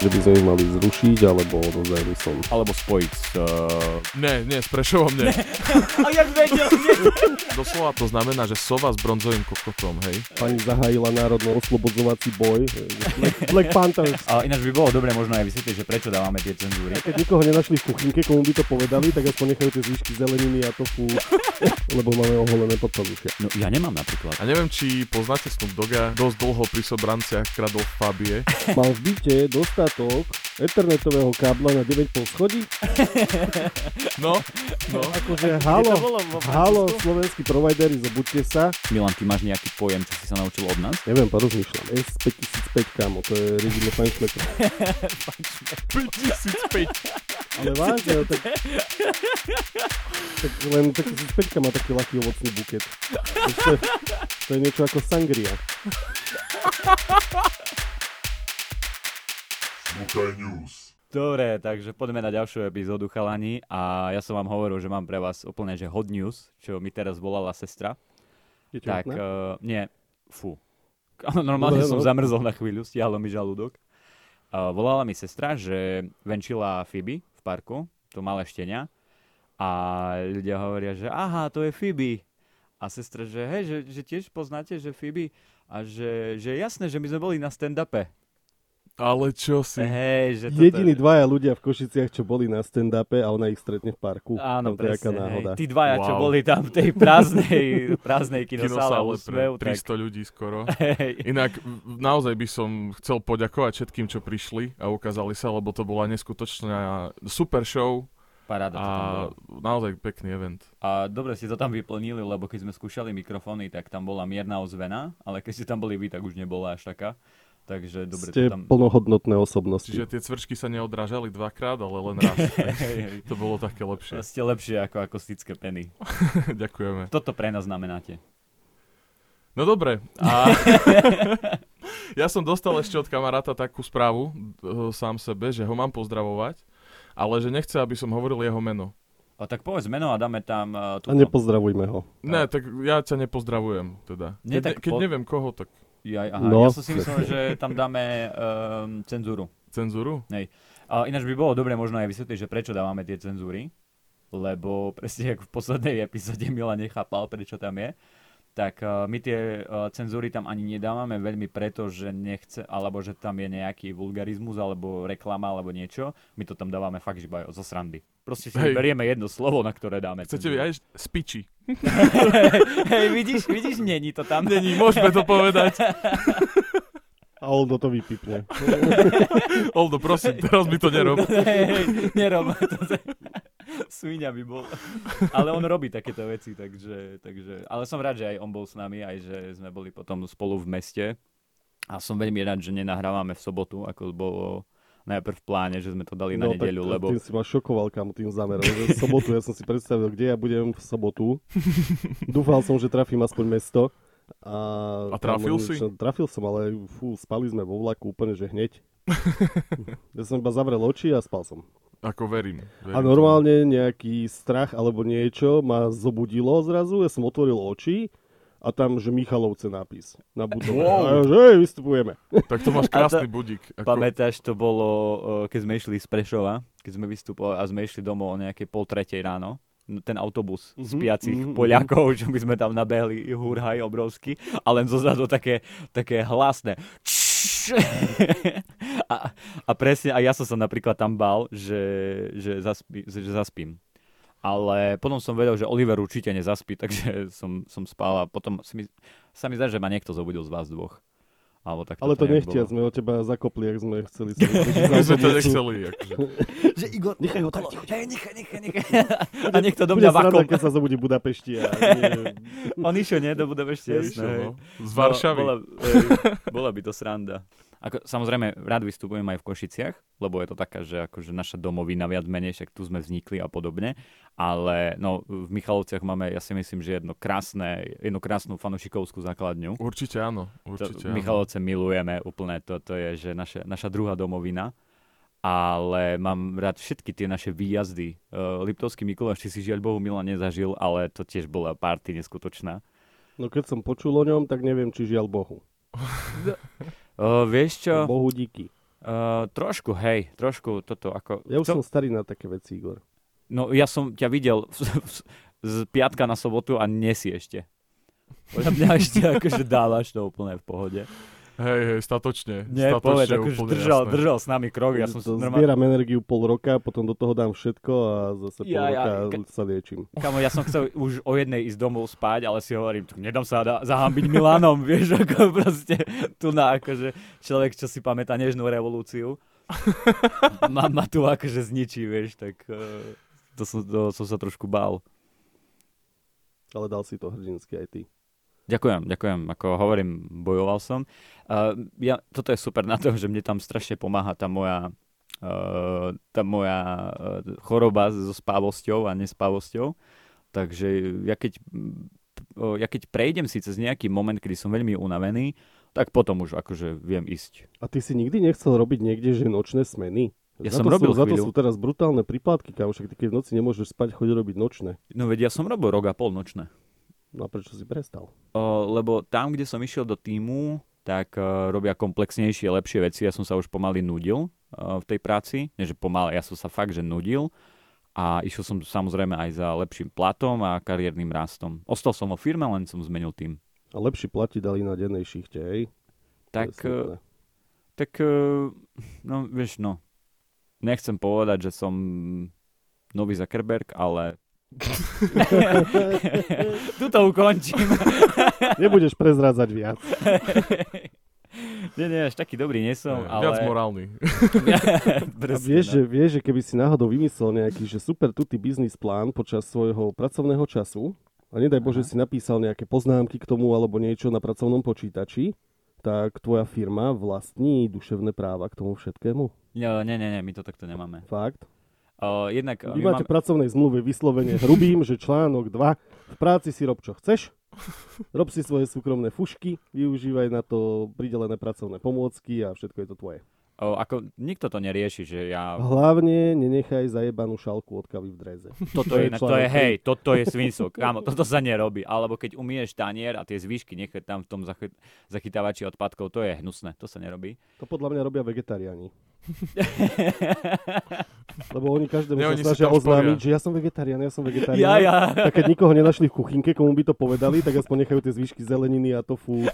Že by sme ich mali zrušiť, alebo naozaj som. Alebo spojiť s... Uh... Nie, nie, s Prešovom nie. A jak vedel, nie. Doslova to znamená, že sova s bronzovým kokotom, hej. Pani zahájila národno oslobodzovací boj. Black Panthers. A ináč by bolo dobre možno aj vysvetliť, že prečo dávame tie cenzúry. A keď nikoho nenašli v kuchynke, komu by to povedali, tak aspoň nechajú tie zvyšky zeleniny a tofu, lebo máme oholené podpazuchia. No ja nemám napríklad. A neviem, či poznáte Snoop Dogga, dosť dlho pri sobranciach kradol v Fabie. Mal v byte dostatok internetového kábla na 9,5 schodí. No, no. Akože halo, halo, slovenskí providery, zobudte sa. Milan, ty máš nejaký pojem, čo si sa naučil od nás? Neviem, porozmýšľam. S5005, kámo, to je rigidne fanšmetr. 5005. Ale vážne, tak... tak len 5005 má taký ľahký ovocný buket. To, to je niečo ako sangria. Smukaj News. Dobre, takže poďme na ďalšiu epizódu chalani a ja som vám hovoril, že mám pre vás úplne že hot news, čo mi teraz volala sestra. Je tak, uh, nie, fú. Normálne No, som no. zamrzol na chvíľu, stiahlo mi žalúdok. Uh, volala mi sestra, že venčila Phoebe v parku, to malé štenia. A ľudia hovoria, že aha, to je Phoebe. A sestra, že hej, že, že tiež poznáte, že Phoebe a že, že jasné, že my sme boli na stand-upe. Ale čo si? Hej, že toto... Jediní dvaja ľudia v Košiciach, čo boli na stand-upe a ona ich stretne v parku. Áno, Tam presne, náhoda. hej. Tí dvaja, čo Wow. boli tam v tej prázdnej, prázdnej kinosále Kinosále pre tak 300 ľudí skoro. hej. Inak naozaj by som chcel poďakovať všetkým, čo prišli a ukázali sa, lebo to bola neskutočná super show Paráda a naozaj pekný event. A dobre ste to tam vyplnili, lebo keď sme skúšali mikrofóny, tak tam bola mierna ozvena, ale keď ste tam boli vy, tak už nebola až taká. Takže dobre Ste to tam... plnohodnotné osobnosti. Čiže tie cvrčky sa neodrážali dvakrát, ale len raz. To bolo také lepšie. Ste lepšie ako akustické peny. Ďakujeme. Toto pre nás znamenáte. No dobre. A ja som dostal ešte od kamaráta takú správu eh, sám sebe, že ho mám pozdravovať, ale že nechce, aby som hovoril jeho meno. A tak povedz meno a dáme tam uh, A nepozdravujme ho. Ne, tak ja ťa nepozdravujem teda. Nie, Keď, tak ne, keď po- neviem koho, tak Jaj, aha, No. ja som si myslel, že tam dáme um, cenzúru. cenzúru? A ináč by bolo dobre možno aj vysvetliť, že prečo dávame tie cenzúry, lebo presne ako v poslednej epizóde Mila nechápal, prečo tam je, tak uh, my tie uh, cenzúry tam ani nedávame veľmi preto, že nechce, alebo že tam je nejaký vulgarizmus, alebo reklama, alebo niečo. My to tam dávame fakt iba zo srandy. Proste si Hej. berieme jedno slovo, na ktoré dáme Chcete cenzúru. aj spiči? Hej, vidíš, vidíš, není to tam. Není, môžeme to povedať. A Oldo to vypipne. Oldo, prosím, teraz mi to nerob. Hej, hej, nerob. Svíňa by bol. Ale on robí takéto veci, takže, takže... Ale som rád, že aj on bol s nami, aj že sme boli potom spolu v meste. A som veľmi rád, že nenahrávame v sobotu, ako bolo najprv v pláne, že sme to dali na No, tak nedeľu, lebo... tým si ma šokoval, kam tým zamerom. Že v sobotu, ja som si predstavil, kde ja budem v sobotu. Dúfal som, že trafím aspoň mesto. A, A trafil tam- si? čo- Trafil som, ale fú, spali sme vo vlaku úplne, že hneď. ja som iba zavrel oči a spal som. Ako verím. verím A normálne nejaký strach alebo niečo ma zobudilo zrazu, ja som otvoril oči a tam, že Michalovce nápis na budove. Wow. A že hej, vystupujeme. tomu. Tak to máš A krásny budík. Ako... Pamätáš, to bolo, keď sme išli z Prešova, keď sme vystupovali a sme išli domov o nejakej pol tretej ráno, no, ten autobus Mhm, spiacich mhm, Poliakov, čo my sme tam nabehli, hurhaj obrovský, a len zozadu také, také hlasné. A, a presne, a ja som sa napríklad tam bál, že, že, zaspí, že zaspím. Ale potom som vedel, že Oliver určite nezaspí, takže som, som spal a potom si mi, sa mi zdá, že ma niekto zobudil z vás dvoch. Alebo tak Ale to nechtia, bolo. sme od teba zakopli, ak sme chceli My sme to nechceli. Akože. Že Igor, Nechaj ho tak, Hej, nechaj, nechaj, nechaj. A niekto do Bude mňa vakom. keď sa zobudí Budapešti. A nie, On išiel, nie? Do Budapešti, jasné. no. Z Varšavy. Bola, hej, bola by to sranda. Ako, samozrejme, rád vystupujem aj v Košiciach, lebo je to taká, že akože naša domovina viac menej, však tu sme vznikli a podobne. Ale no, v Michalovciach máme, ja si myslím, že jedno krásne, jednu krásnu fanušikovskú základňu. Určite áno. To, Určite áno. Michalovce milujeme úplne, to, to je že naše, naša druhá domovina. Ale mám rád všetky tie naše výjazdy. Uh, Liptovský Mikuláš, či si žiaľ Bohu Milan nezažil, ale to tiež bola party neskutočná. No keď som počul o ňom, tak neviem, či žiaľ Bohu. Uh, vieš čo? Bohu díky. Uh, trošku, hej, trošku toto ako... Ja už Co- som starý na také veci, Igor. No ja som ťa videl z piatka na sobotu a nesi ešte. Podľa mňa ešte akože dávaš to úplne v pohode. Hej, hej, statočne. Nie, statočne povedz, akože držal, jasné. držal s nami krok. Ja som to normálne... zbieram energiu pol roka, potom do toho dám všetko a zase pol Ja, ja, roka ke- sa liečím. Kamo, ja som chcel už o jednej ísť domov spať, ale si hovorím, tu nedám sa da- zahambiť Milanom, vieš, ako proste tu na akože človek, čo si pamätá nežnú revolúciu, ma, ma tu akože zničí, vieš, tak uh, to, som, to som sa trošku bál. Ale dal si to hrdinsky aj ty. Ďakujem, ďakujem. Ako hovorím, bojoval som. Uh, ja, toto je super na tom, že mne tam strašne pomáha tá moja, uh, tá moja uh, choroba so spávosťou a nespávosťou. Takže ja keď, uh, ja keď prejdem si cez nejaký moment, kedy som veľmi unavený, tak potom už akože viem ísť. A ty si nikdy nechcel robiť niekde, že nočné smeny? Ja za som to robil sú, Za to sú teraz brutálne príplatky, kam však ty keď v noci nemôžeš spať, choď robiť nočné. No veď ja som robil rok a pol nočné. No a prečo si prestal? O, lebo tam, kde som išiel do týmu, tak uh, robia komplexnejšie, lepšie veci. Ja som sa už pomaly nudil uh, v tej práci. Nie, že pomaly, ja som sa fakt, že nudil. A išiel som samozrejme aj za lepším platom a kariérnym rastom. Ostal som vo firme, len som zmenil tým. A lepší plati dali na dennej šichte, hej? Tak, uh, tak uh, no vieš, no. Nechcem povedať, že som nový Zuckerberg, ale tu to ukončím. Nebudeš prezrádzať viac. nie, nie, až taký dobrý nie som, Hej, ale... Viac morálny. A Presne, vieš, no. že, vieš, že keby si náhodou vymyslel nejaký že super tutý biznis plán počas svojho pracovného času a nedaj Bože Aha. si napísal nejaké poznámky k tomu alebo niečo na pracovnom počítači, tak tvoja firma vlastní duševné práva k tomu všetkému. Nie, nie, nie, nie, my to takto nemáme. Fakt. Uh, jednak Vy máte máme... pracovnej zmluve vyslovene hrubým, že článok 2 v práci si rob čo chceš, rob si svoje súkromné fušky, využívaj na to pridelené pracovné pomôcky a všetko je to tvoje. Uh, ako, nikto to nerieši, že ja... Hlavne nenechaj zajebanú šalku od kavy v dreze. Toto to je, to je, hej, toto je svinsok. Kámo, toto sa nerobí. Alebo keď umieš tanier a tie zvyšky nechať tam v tom zachy- zachytávači odpadkov, to je hnusné, to sa nerobí. To podľa mňa robia vegetariáni. Lebo oni každému sa oni snažia oznámiť, že ja som vegetarián, ja som vegetarián. ja, ja. A keď nikoho nenašli v kuchynke, komu by to povedali, tak aspoň nechajú tie zvyšky zeleniny a tofu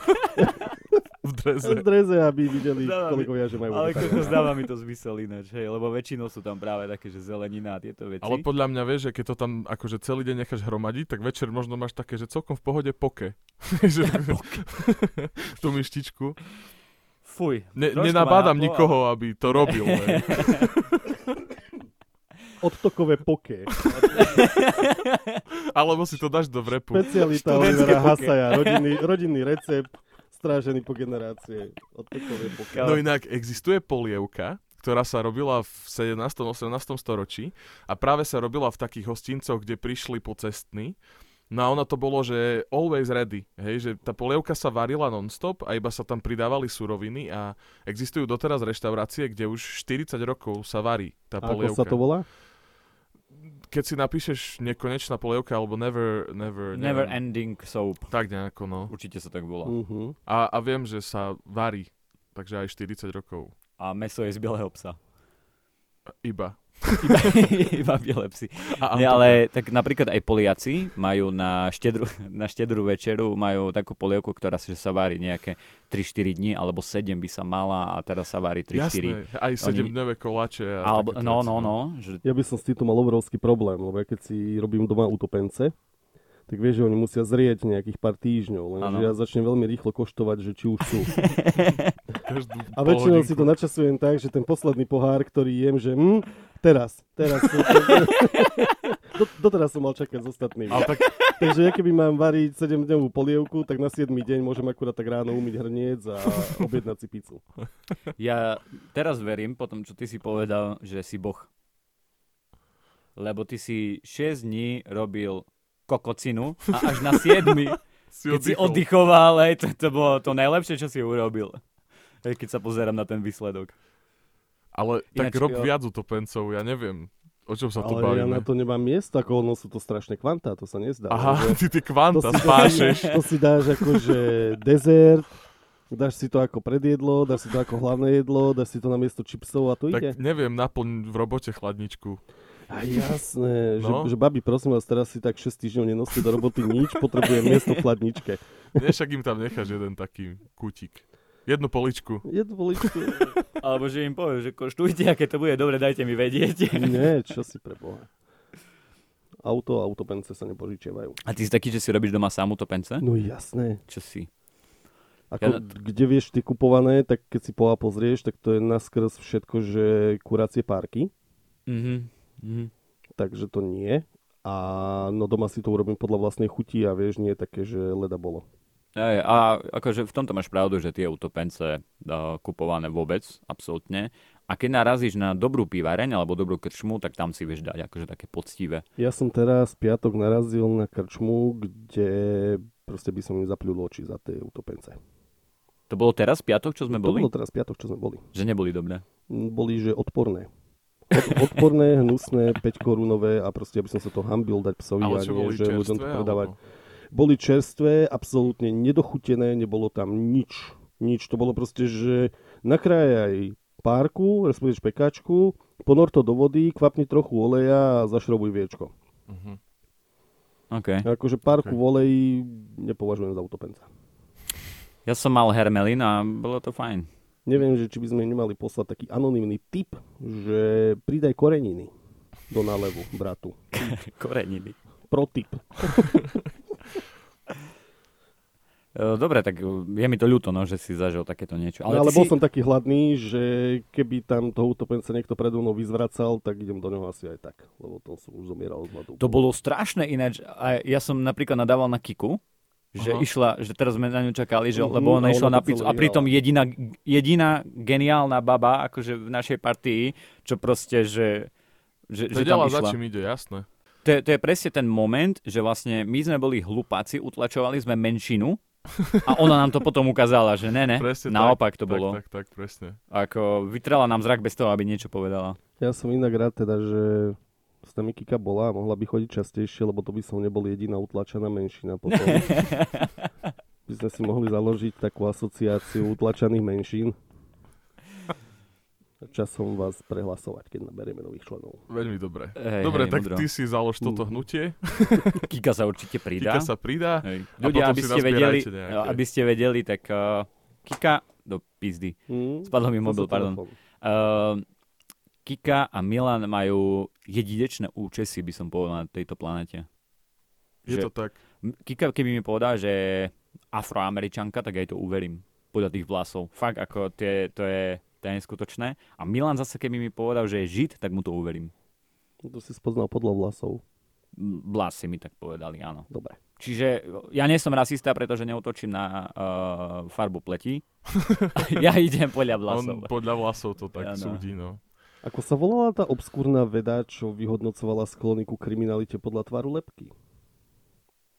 V dreze. v dreze, aby videli Dáva mi- kolegovia, že majú Ale vegetariána. kokos dáva mi to zmysel ináč, hej, lebo väčšinou sú tam práve také, že zelenina a tieto veci. Ale podľa mňa vieš, že keď to tam akože celý deň necháš hromadiť, tak večer možno máš také, že celkom v pohode poke. Že- Tú myštičku. Fuj. Ne, nenabádam nikoho, aby to robil. Odtokové poke. Alebo si to dáš do vrepu. Špecialita Študentské Olivera. Hasaja. Rodinný, rodinný recept, strážený po generácie. Odtokové poke. No inak existuje polievka, ktorá sa robila v 17. 18. storočí a práve sa robila v takých hostincoch, kde prišli pocestní. No a ono to bolo, že always ready, hej, že tá polievka sa varila non-stop a iba sa tam pridávali suroviny a existujú doteraz reštaurácie, kde už 40 rokov sa varí tá A ako polievka. sa to volá? Keď si napíšeš nekonečná polievka alebo never, never, Never neviem, ending soap. tak nejako, no. Určite sa tak volá. Uh-huh. A, a viem, že sa varí, takže aj 40 rokov. A meso je z bieleho psa. Iba. Iba, iba biele psy. A Nie, ale tak napríklad aj Poliaci majú na štedru, na štedrú večeru majú takú polievku, ktorá sa, že sa varí nejaké 3-4 dní, alebo 7 by sa mala a teraz sa varí 3-4. Jasné, aj 7-dňové koláče. A Alebo, no, veci, no, no. Že, Ja by som s týmto mal obrovský problém, lebo ja keď si robím doma utopence, tak vieš, že oni musia zrieť nejakých pár týždňov, lenže ja začnem veľmi rýchlo koštovať, že či už sú. A väčšinou si to načasujem tak, že ten posledný pohár, ktorý jem, že hm, teraz, teraz. Do, doteraz som mal čakať s ostatnými. Ale tak Takže ja keby mám variť 7-dňovú polievku, tak na 7 deň môžem akurát tak ráno umyť hrniec a objednať si pizzu. ja teraz verím, po tom, čo ty si povedal, že si boh. Lebo ty si 6 dní robil kokocinu a až na 7 si keď si oddychoval, hej, to, to bolo to najlepšie, čo si urobil. Hej, keď sa pozerám na ten výsledok. Ale tak Ináč, rob jo. viac utopencov, ja neviem. O čom sa tu Ale ja na to nemám miesto, ako ono sú to strašné kvantá, to sa nezdá. Aha, že- ty tie kvanta to si, to, si, spášeš. to si dáš akože dezert, Dáš si to ako predjedlo, dáš si to ako hlavné jedlo, dáš si to na miesto čipsov a to Tak ide. neviem, naplň v robote chladničku. A jasné, No. že, že babi, prosím vás, teraz si tak 6 týždňov nenoste do roboty nič, potrebujem miesto v chladničke. Nie, však im tam necháš jeden taký kutík. Jednu poličku. Jednu poličku. Alebo že im povieš, že koštujte, aké to bude dobre, dajte mi vedieť. Nie, čo si pre Boha. Auto a autopence sa nepožičiavajú. A ty si taký, že si robíš doma sám topence? No jasné. Čo si? Ako, Ja- kde vieš ty kupované, tak keď si pola pozrieš, tak to je naskrz všetko, že kuracie párky. Mhm. Mhm. takže to nie. A no doma si to urobím podľa vlastnej chuti a vieš, nie je také, že leda bolo. Aj, a akože v tomto máš pravdu, že tie utopence uh, kupované vôbec, absolútne. A keď narazíš na dobrú pivareň alebo dobrú krčmu, tak tam si vieš dať akože také poctivé. Ja som teraz piatok narazil na krčmu, kde proste by som im zapľul oči za tie utopence. To bolo teraz piatok, čo sme To boli? bolo teraz piatok, čo sme boli. Že neboli dobré. Boli, že odporné. Od, odporné, hnusné, 5 korunové a proste, aby som sa to hambil dať psovi Ale a nie, boli že ľuďom to čerstvé? predávať. Alebo... Boli čerstvé, absolútne nedochutené, nebolo tam nič. Nič, to bolo proste, že nakrájaj párku, respektíve špekačku, ponor to do vody, kvapni trochu oleja a zašrobuj viečko. Uh-huh. OK. A Akože párku Ok. v oleji nepovažujem za utopenca. Ja som mal hermelín a bolo to fajn. Neviem, že či by sme nemali poslať taký anonymný tip, že pridaj koreniny do nálevu bratu. Koreniny. Pro tip. E, Dobre, tak e, je mi to ľúto, no, že si zažil takéto niečo. Ale, Ale, bol si... som taký hladný, že keby tam toho utopenca niekto predo mnou vyzvracal, tak idem do neho asi aj tak, lebo to som už zomieral z hladu. To bolo strašné ináč. A ja som napríklad nadával na Kiku, že Aha. išla, že teraz sme na ňu čakali, že, Mhm, lebo ona išla na pizzu a pritom jediná, jediná geniálna baba, akože v našej partii, čo proste, že, že, že tam za išla. čím ide, jasné. To je, to je presne ten moment, že vlastne my sme boli hlupáci, utlačovali sme menšinu a ona nám to potom ukázala, že ne, ne, Presne naopak tak, to bolo. Tak, tak, tak, presne. Ako vytrela nám zrak bez toho, aby niečo povedala. Ja som inak rád teda, že nami Kika bola a mohla by chodiť častejšie, lebo to by som nebol jediná utlačená menšina potom. by sme si mohli založiť takú asociáciu utlačaných menšín. Časom vás prehlasovať, keď naberieme nových členov. Veľmi dobre. Hej, Dobre, hej, tak mudro. ty si založ toto Mhm. hnutie, Kika sa určite pridá. Kika sa pridá. Hej. A Ľudia, potom aby si ste, vedeli, nejaké. aby ste vedeli, tak uh, Kika do pizdy. Hm? Spadol mi mobil, pardon. Uh, Kika a Milan majú jedinečné účesy, by som povedal, na tejto planete. Je Že- to tak. Kika, keby mi povedal, že je afroameričanka, tak aj to uverím. Podľa tých vlasov. Fakt, ako tie, to, je, to je neskutočné. A Milan zase, keby mi povedal, že je žid, tak mu to uverím. To si spoznal podľa vlasov. Vlasy mi tak povedali, áno. Dobre. Čiže ja nie som rasista, pretože neutočím na uh, farbu pleti. ja idem podľa vlasov. On podľa vlasov to tak Áno. súdi, no. Ako sa volala tá obskúrna veda, čo vyhodnocovala sklony ku kriminalite podľa tvaru lepky?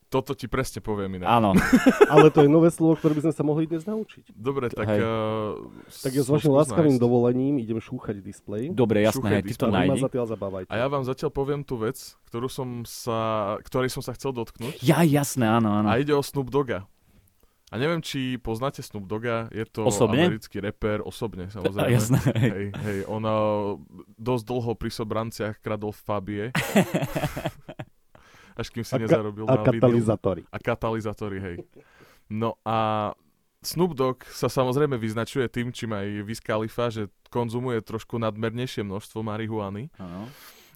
Toto ti presne poviem inak. Áno, Ale to je nové slovo, ktoré by sme sa mohli dnes naučiť. Dobre, tak... Hej. Uh, Tak ja s vašim láskavým dovolením idem šúchať displej. dobre, jasné, hej, ty to nájdi. zatiaľ zabávajte. A ja vám zatiaľ poviem tú vec, ktorú som sa, ktorej som sa chcel dotknúť. Ja, jasné, áno, áno. A ide o Snoop Dogga. A neviem, či poznáte Snoop Dogga, je to Osobne? americký reper, osobne A, samozrejme. jasné, hej. Hej, on uh, dosť dlho pri sobranciach kradol fabie, až kým si A ka- nezarobil A na katalizátory. A katalizátory, hej. No a Snoop Dogg sa samozrejme vyznačuje tým, čím aj Wiz Khalifa, že konzumuje trošku nadmernejšie množstvo marihuany. Áno.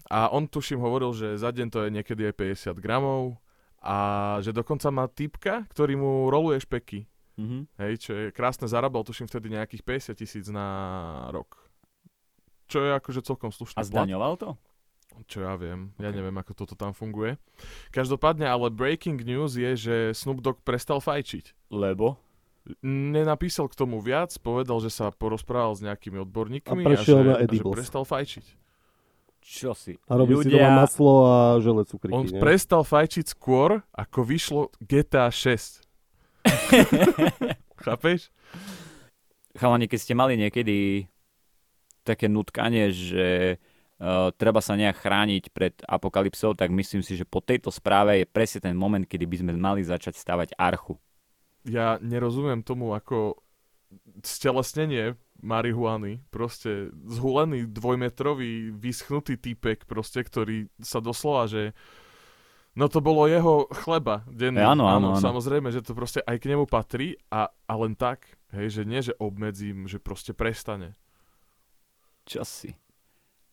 A on tuším hovoril, že za deň to je niekedy aj 50 gramov a že dokonca má typka, ktorý mu roluje špeky. Mhm. Hej, čo je krásne, zarábal tuším vtedy nejakých 50 tisíc na rok. Čo je akože celkom slušný A zdaňoval to? Čo ja viem, ja Ok. neviem, ako toto tam funguje. Každopádne, ale breaking news je, že Snoop Dogg prestal fajčiť. Lebo? Nenapísal k tomu viac, povedal, že sa porozprával s nejakými odborníkmi A prešiel že, na a že edibles. prestal fajčiť. Čo si? A robí si Ľudia- doma maslo a žele cukriky, On nie? prestal fajčiť skôr, ako vyšlo GTA 6. Chápeš? Chalani, keď ste mali niekedy také nutkanie, že uh, treba sa nejak chrániť pred apokalypsou, tak myslím si, že po tejto správe je presne ten moment, kedy by sme mali začať stavať archu. Ja nerozumiem tomu, ako stelesnenie marihuany, proste zhulený dvojmetrový, vyschnutý typek, proste, ktorý sa doslova, že No to bolo jeho chleba denný. Áno, áno, áno. Samozrejme, že to proste aj k nemu patrí a, a len tak, hej, že nie, že obmedzím, že proste prestane. Čo si?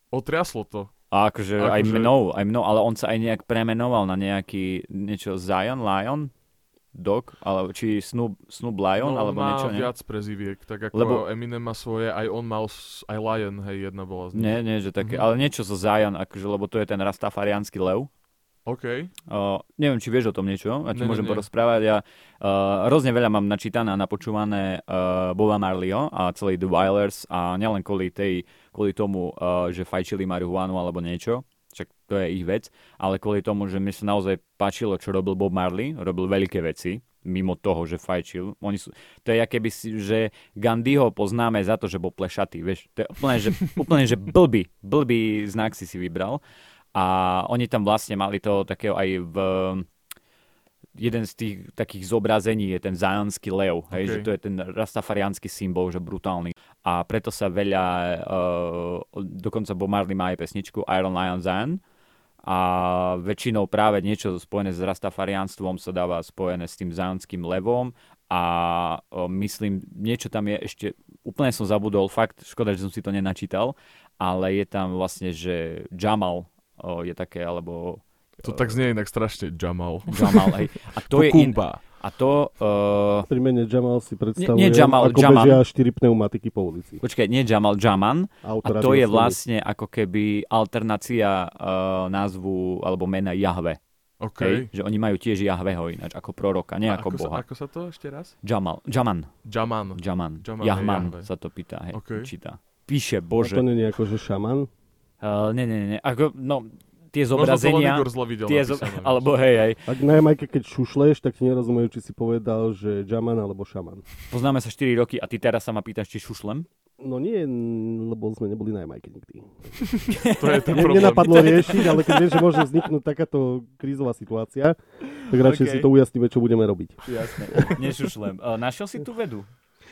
Otriaslo to. A akože aj Akože- mnou, aj mnou, ale on sa aj nejak premenoval na nejaký, niečo Zion, Lion, Dog, alebo či Snoop, Snoop Lion, no, alebo niečo, nie? viac preziviek, tak ako Lebo- Eminem má svoje, aj on mal, aj Lion, hej, jedna bola z nich. Nie, nie, že také, Mhm. ale niečo zo Zion, akože, lebo to je ten rastafariánsky lev. OK. Uh, neviem, či vieš o tom niečo, ja ti Ne, môžem ne. porozprávať. Ja uh, hrozne veľa mám načítané a napočúvané uh, Boba Marleyho a celý The Wailers a nielen kvôli, tej, kvôli tomu, uh, že fajčili marihuanu alebo niečo, však to je ich vec, ale kvôli tomu, že mi sa naozaj páčilo, čo robil Bob Marley, robil veľké veci, mimo toho, že fajčil. Oni sú, to je aké by si, že Gandhiho poznáme za to, že bol plešatý, vieš. To je úplne, že, úplne, že blbý, blbý znak si si vybral. A oni tam vlastne mali to takého aj v jeden z tých takých zobrazení je ten zionský lev, hej, že to je ten rastafariánsky symbol, že brutálny. A preto sa veľa, uh, dokonca Bob Marley má aj pesničku Iron Lion Zion, a väčšinou práve niečo spojené s rastafariánstvom sa dáva spojené s tým zionským levom a o, myslím, niečo tam je ešte, úplne som zabudol, fakt, škoda, že som si to nenačítal, ale je tam vlastne, že Jamal o, je také, alebo To tak znie inak strašne Jamal. Jamal, hej. A to je in. A to, uh, Pri mene Jamal si predstavujem, nie Jamal, ako Jaman. bežia štyri pneumatiky po ulici. počkaj, nie Jamal, Jaman, a Autora to je toho vlastne ako keby alternácia uh, názvu alebo mena Jahve. OK. Hej? Že oni majú tiež Jahveho ináč, ako proroka, nie A ako, ako, sa, Boha. ako sa to ešte raz? Jamal, Jaman, Jaman. Jaman, Jaman Jahman Jahve. sa to pýta, hej, OK. číta. Píše, A bože. to nie je ako, že šaman? Uh, nie, nie, nie, ako, no, tie Možno zobrazenia, Igor zle videl tie zo- alebo hej, hej, Ak na Jamajke, keď šušleš, tak ti nerozumejú, či si povedal, že Jaman alebo šaman. poznáme sa 4 roky a ty teraz sa ma pýtaš, či šušlem? No nie, lebo sme neboli na Jamajke nikdy. To je ten problém. nenapadlo riešiť, ale keď vieš, že môže vzniknúť takáto krízová situácia, tak radšej OK. si to ujasníme, čo budeme robiť. Jasné, nešušlem. Uh, našiel si tú vedu?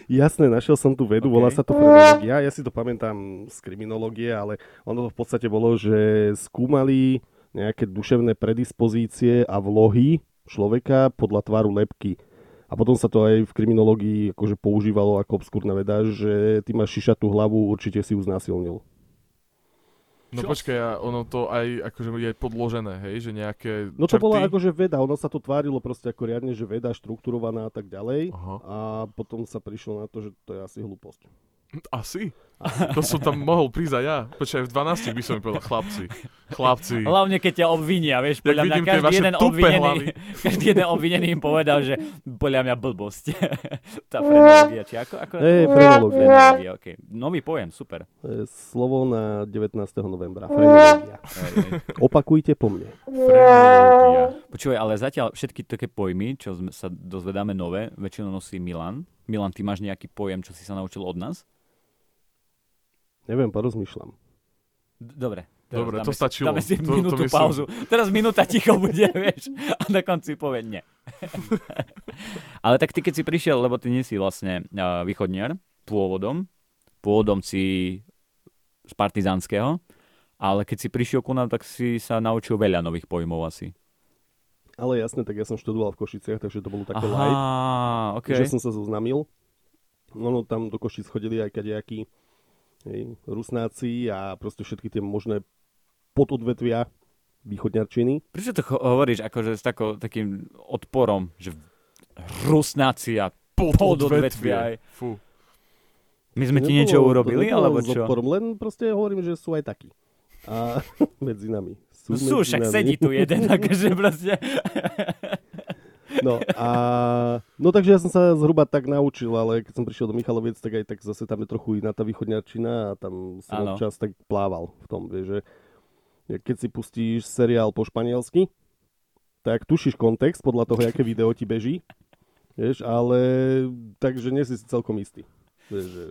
Jasné, našiel som tú vedu, OK. volá sa to frenologia. Ja si to pamätám z kriminológie, ale ono to v podstate bolo, že skúmali nejaké duševné predispozície a vlohy človeka podľa tvaru lepky. A potom sa to aj v kriminológii akože používalo ako obskúrna veda, že ty máš šišatú hlavu, určite si ju znásilnil. No Čo? počkaj, a ono to aj akože je podložené, hej, že nejaké No to črty... bola akože veda, ono sa to tvárilo proste ako riadne, že veda štrukturovaná a tak ďalej. Aha. A potom sa prišlo na to, že to je asi hlúposť. Asi. To som tam mohol prísť aj ja. Počkaj, v 12 by som mi povedal, chlapci, chlapci. Hlavne keď ťa obvinia, vieš, podľa mňa každý jeden, obvinený, hlavy. každý jeden obvinený im povedal, že podľa mňa blbosť. Tá frenologia, či ako? ako Hej, frenologia. frenologia okay. Nový pojem, super. Slovo na 19. novembra. Hej. Opakujte po mne. Frenologia. Počúvaj, ale zatiaľ všetky také pojmy, čo sme sa dozvedáme nové, väčšinou nosí Milan. Milan, ty máš nejaký pojem, čo si sa naučil od nás? Neviem, porozmýšľam. Dobre. Dobre, dáme to si- stačilo. Dáme si To- to minútu myslím. pauzu. Teraz minúta ticho bude, vieš. A na konci povie nie. Ale tak ty, keď si prišiel, lebo ty nie si vlastne uh, východniar pôvodom, pôvodom si z partizánskeho, ale keď si prišiel ku nám, tak si sa naučil veľa nových pojmov asi. Ale jasne, tak ja som študoval v Košiciach, takže to bolo také light. Aha, ok. Že som sa zoznamil. No, no tam do Košic chodili aj kadejakí hej, rusnáci a proste všetky tie možné pododvetvia východňarčiny. Prečo to hovoríš akože s takou, takým odporom, že rusnáci a pododvetvia. Fú. My sme ti Nebolo- niečo to urobili, alebo čo? odporom, len proste hovorím, že sú aj takí. A medzi nami. Sú, No sú, medzi však nami. sedí tu jeden, akože proste. No a no takže ja som sa zhruba tak naučil, ale keď som prišiel do Michaloviec, tak aj tak zase tam je trochu iná tá východňarčina a tam som Áno. občas tak plával v tom, vieš, že keď si pustíš seriál po španielsky, tak tušíš kontext podľa toho, aké video ti beží, vieš, ale takže nie si si celkom istý. Vieš, že,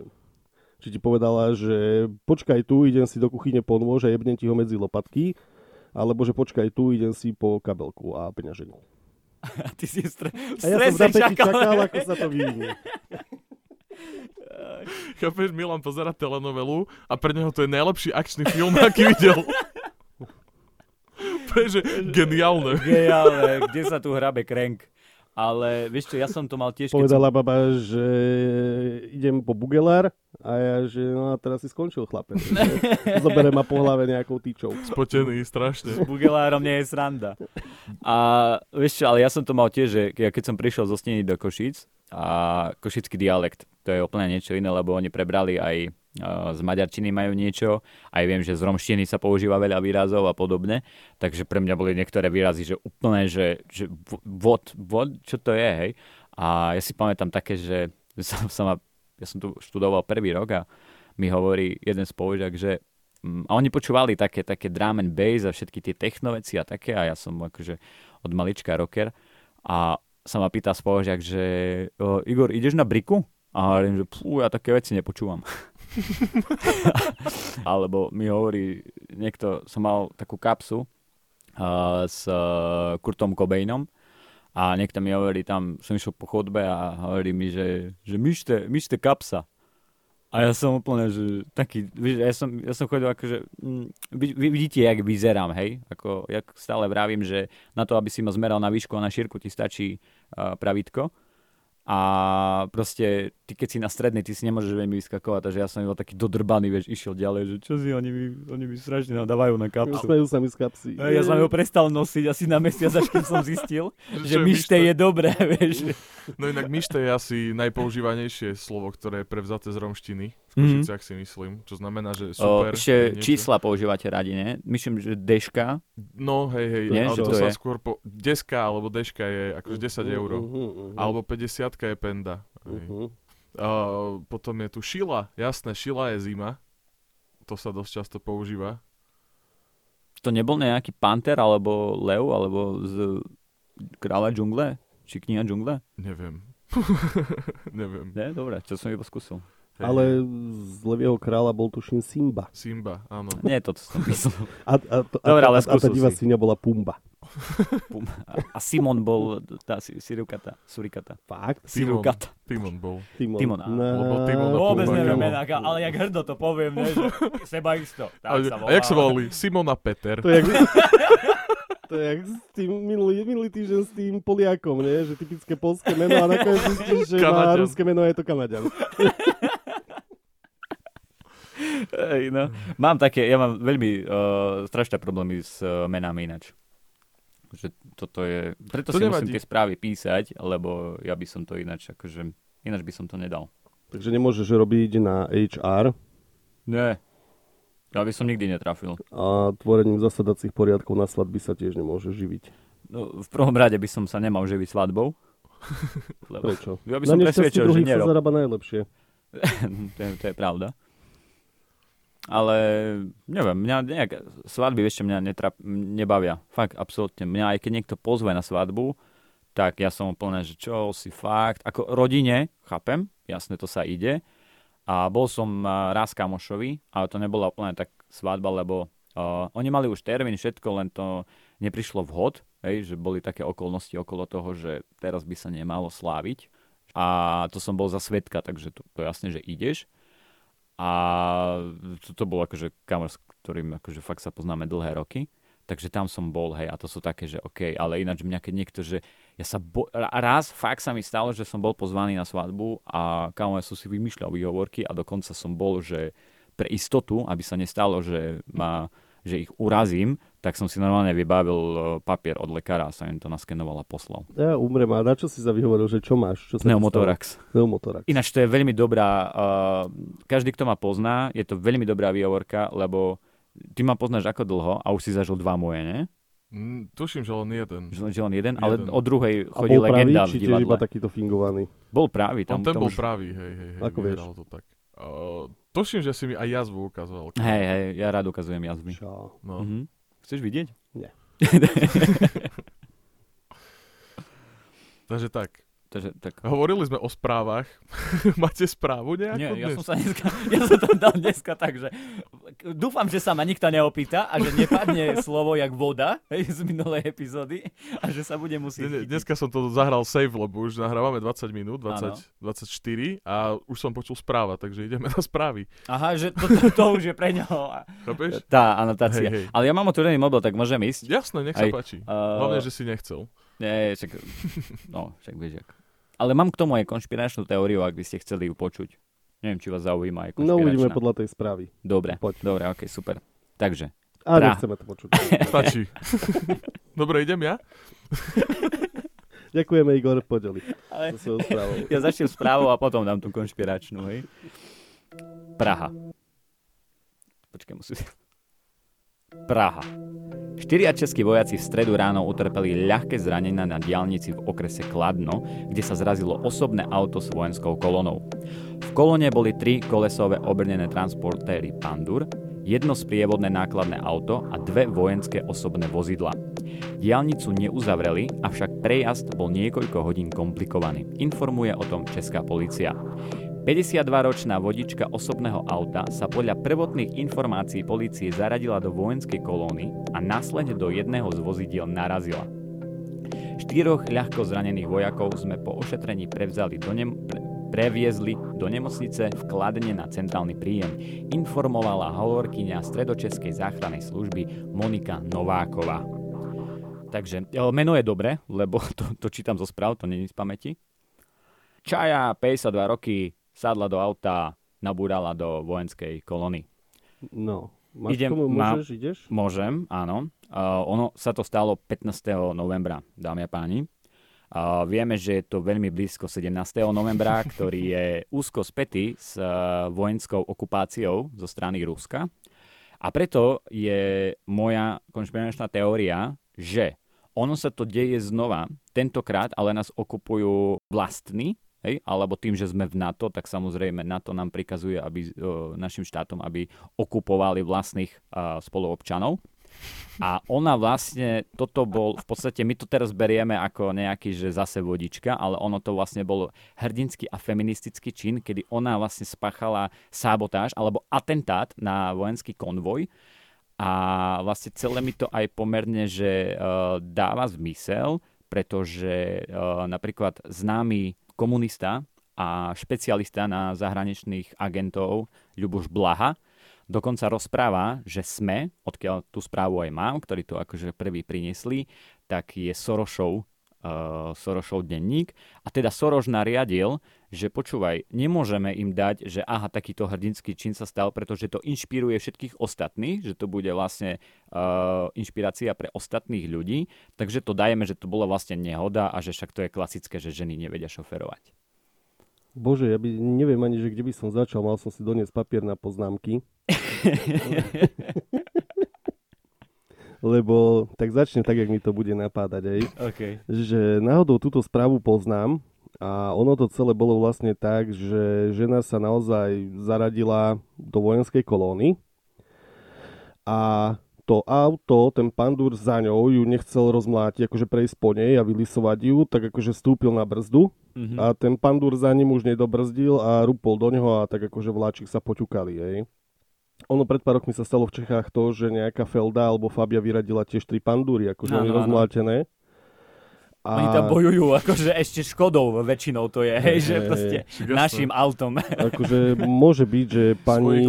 či ti povedala, že počkaj tu, idem si do kuchyne pomôcť a jebnem ti ho medzi lopatky, alebo že počkaj tu, idem si po kabelku a peňaženku. A ty si stre- A ja som za čakal. čakal, ako sa to vyvinie. chápeš, Milan pozera telenovelu a pre neho to je najlepší akčný film, aký videl. Preže geniálne. Geniálne, kde sa tu hrabe krenk. Ale vieš čo, ja som to mal tiež, keď som... Povedala baba, že idem po bugelár a ja, že no a teraz si skončil chlape. Zobere ma po hlave nejakou tyčou. Spotený, strašne. s bugelárom nie je sranda. A vieš čo, ale ja som to mal tiež, že ja keď som prišiel zo Steny do Košíc a košický dialekt, to je úplne niečo iné, lebo oni prebrali aj z maďarčiny majú niečo, aj viem, že z romštiny sa používa veľa výrazov a podobne, takže pre mňa boli niektoré výrazy, že úplne, že, že vod, vod, čo to je, hej. A ja si pamätám také, že som, som, ja som tu študoval prvý rok a mi hovorí jeden spolužiak, že mm, a oni počúvali také, také drum and bass a všetky tie technoveci a také a ja som akože od malička rocker a sa ma pýta spolužiak, že o, Igor, ideš na briku? A hovorím, že pú, ja také veci nepočúvam. Alebo mi hovorí, niekto, som mal takú kapsu uh, s uh, Kurtom Cobainom a niekto mi hovorí, tam som išiel po chodbe a hovorí mi, že, že myšte, myšte kapsa. A ja som úplne, že taký, ja som, ja som chodil akože, mm, vy vidíte, jak vyzerám, hej? Ako, jak stále vravím, že na to, aby si ma zmeral na výšku a na šírku, ti stačí uh, pravítko. A proste, ty keď si na strednej, ty si nemôžeš veľmi vyskakovať, takže ja som bol taký dodrbaný, vieš, išiel ďalej, že čo si, oni mi, oni mi strašne nadávajú na kapsu. Smejú sa mi z kapsy. Ja som ho prestal nosiť asi na mesiac, až keď som zistil, že myšte myšte? je dobré, vieš. No inak myšte je asi najpoužívanejšie slovo, ktoré je prevzaté z romštiny. V Mhm. Košiciach si myslím. Čo znamená, že O, super. je ešte čísla používate radi, ne? Myslím, že deška. No hej, hej, Nie, ale že to, to sa je? skôr po... Deska alebo deška je akože 10 eur. Mhm, mhm. Alebo 50 je penda. Mhm. A potom je tu šila. Jasné, šila je zima. To sa dosť často používa. To nebol nejaký panter, alebo lev, alebo z kráľa džungle? Či kniha džungle? Neviem. Neviem. Ne, dobre, čo som iba skúsil. Hej, Ale z Levieho kráľa bol tuším Simba. Simba, áno. Nie, to som myslel. A, a, to, Dobre, a, ale a, a tá divá si. svinia bola Pumba. Pum. A Simon bol tá si- sirukata, surikata. Fakt? Sirukata. Timon bol. Timon. Timon, áno. No, Lebo Timon a Vôbec Pumba, neviem mená, ale jak hrdo to poviem, ne, že seba isto. A, Tak sa a jak sa volá. volali? Simon a Peter. To je jak... To je jak s tým minulý, minulý týždeň s tým Poliakom, nie? Že typické polské meno a nakoniec zistíš, že má ruské meno a je to Kanaďan. Hej, no. Mám také, ja mám veľmi uh, strašné problémy s uh, menami ináč. Že toto je, preto To si nevadí. musím tie správy písať, lebo ja by som to ináč, akože, ináč by som to nedal. Takže nemôžeš robiť na HR Nie. Ja by som nikdy netrafil. a tvorením zasadacích poriadkov na svadby sa tiež nemôžeš živiť. No, v prvom rade by som sa nemal živiť svadbou. Lebo, Prečo? ja by Na som nešťastie presvedčil, že druhých sa nerob. zarába najlepšie. to, je, to je pravda. Ale neviem, mňa nejak, svadby ešte mňa netrap, nebavia. Fakt, absolútne. Mňa aj keď niekto pozve na svadbu, tak ja som úplne, že čo si fakt, ako rodine, chápem, jasne to sa ide. A bol som raz kamošovi, ale to nebola úplne tak svadba, lebo uh, oni mali už termín, všetko, len to neprišlo vhod, hej, že boli také okolnosti okolo toho, že teraz by sa nemalo sláviť. A to som bol za svetka, takže to, to jasne, že ideš. A to, bol akože kamoš, s ktorým akože fakt sa poznáme dlhé roky. Takže tam som bol, hej, a to sú také, že OK, ale ináč mňa keď niekto, že ja sa bo- ra- raz fakt sa mi stalo, že som bol pozvaný na svadbu a kamo, ja som si vymýšľal výhovorky a dokonca som bol, že pre istotu, aby sa nestalo, že, ma, že ich urazím, tak som si normálne vybavil e, papier od lekára a sa im to naskenoval a poslal. Ja umrem a na čo si sa vyhovoril, že čo máš? Čo sa Pneumotorax. Pneumotorax. Ináč to je veľmi dobrá, uh, každý, kto ma pozná, je to veľmi dobrá výhovorka, lebo ty ma poznáš ako dlho a už si zažil dva moje, ne? Mm, tuším, že len jeden. Že len- že len jeden, ale Jeden. od druhej A chodí bol pravý, legenda v či tiež iba divadle. takýto fingovaný? Bol pravý, On tam, ten tam bol už... pravý, hej, hej, hej. Ako vieš? to tak. Uh, tuším, že si mi aj jazvu ukazoval. Hej, hej, ja rád ukazujem jazvy. Čo? No. Mhm. Chceš vidieť? Nie. Takže tak. Takže, tak. Hovorili sme o správach. Máte správu nejakú Nie, ja dnes? som sa dneska, ja som tam dal dneska tak, že dúfam, že sa ma nikto neopýta a že nepadne slovo jak voda hej, z minulej epizódy a že sa bude musieť Ne- ne-. Dneska som to zahral save, lebo už nahrávame 20 minút, 20, 24 a už som počul správa, takže ideme na správy. Aha, že to, to, to už je pre ňoho. Chápeš? Tá anotácia. Hej, hej. Ale ja mám otvorený mobil, tak môžem ísť? Jasné, nech sa Aj, páči. Uh, Hlavne, že si nechcel. Nie, však, no, však vieš jak. Ale mám k tomu aj konšpiračnú teóriu, ak by ste chceli ju počuť. Neviem, či vás zaujíma aj No uvidíme konšpiračná. podľa tej správy. Dobre, Poď. dobre, ok, super. Takže, A Pra. nechceme to počuť. Stačí. Dobre, idem ja? Ďakujeme Igor, podeli. ale So správou. ja začnem správou a potom dám tú konšpiračnú, hej. Praha. Počkaj, musím... Praha. Štyria českí vojaci v stredu ráno utrpeli ľahké zranenia na diálnici v okrese Kladno, kde sa zrazilo osobné auto s vojenskou kolonou. V kolóne boli tri kolesové obrnené transportéry Pandur, jedno sprievodné nákladné auto a dve vojenské osobné vozidla. Diálnicu neuzavreli, avšak prejazd bol niekoľko hodín komplikovaný. Informuje o tom česká policia. 52-ročná vodička osobného auta sa podľa prvotných informácií polície zaradila do vojenskej kolóny a následne do jedného z vozidiel narazila. Štyroch ľahko zranených vojakov sme po ošetrení prevzali do nem- pre- previezli do nemocnice v Kladne na centrálny príjem, informovala hovorkyňa stredočeskej záchrannej služby Monika Nováková. Takže e, meno je dobre, lebo to, to čítam zo správ, to není z pamäti. Čaja, 52 roky, sadla do auta, nabúrala do vojenskej kolóny. No. Máš Idem- komu, môžeš, ideš? Môžem, áno. Uh, ono sa to stalo 15. novembra, dámy a páni. Uh, vieme, že je to veľmi blízko 17. novembra, ktorý je úzko spätý s uh, vojenskou okupáciou zo strany Ruska. A preto je moja konšpiračná teória, že ono sa to deje znova, tentokrát, ale nás okupujú vlastní, hej, alebo tým, že sme v NATO, tak samozrejme NATO nám prikazuje aby, o, našim štátom, aby okupovali vlastných a, spoluobčanov. A ona vlastne, toto bol, v podstate my to teraz berieme ako nejaký, že zase vodička, ale ono to vlastne bol hrdinský a feministický čin, kedy ona vlastne spáchala sabotáž alebo atentát na vojenský konvoj a vlastne celé mi to aj pomerne, že uh, dáva zmysel, pretože uh, napríklad známy komunista a špecialista na zahraničných agentov Ľuboš Blaha dokonca rozpráva, že SME, odkiaľ tú správu aj mám, ktorí to akože prvý priniesli, tak je Sorošov, uh, Sorošov denník. A teda Soroš nariadil, že počúvaj, nemôžeme im dať, že aha, takýto hrdinský čin sa stal, pretože to inšpiruje všetkých ostatných, že to bude vlastne uh, inšpirácia pre ostatných ľudí, takže to dajeme, že to bola vlastne nehoda a že však to je klasické, že ženy nevedia šoferovať. Bože, ja by, neviem ani, že kde by som začal. Mal som si doniesť papier na poznámky. Lebo tak začne tak, jak mi to bude napádať aj. Okay. Že náhodou túto správu poznám a ono to celé bolo vlastne tak, že žena sa naozaj zaradila do vojenskej kolóny a to auto, ten pandur za ňou ju nechcel rozmlátiť, akože prejsť po nej a vylisovať ju, tak akože stúpil na brzdu Mhm. a ten pandur za ním už nedobrzdil a rupol do neho a tak akože vláčik sa poťukali, hej. Ono pred pár rokmi sa stalo v Čechách to, že nejaká Felda alebo Fabia vyradila tiež tri pandúry, akože oni rozmlátené. A Oni tam bojujú, akože ešte škodou väčšinou to je, hej, že proste našim autom. akože môže byť, že pani,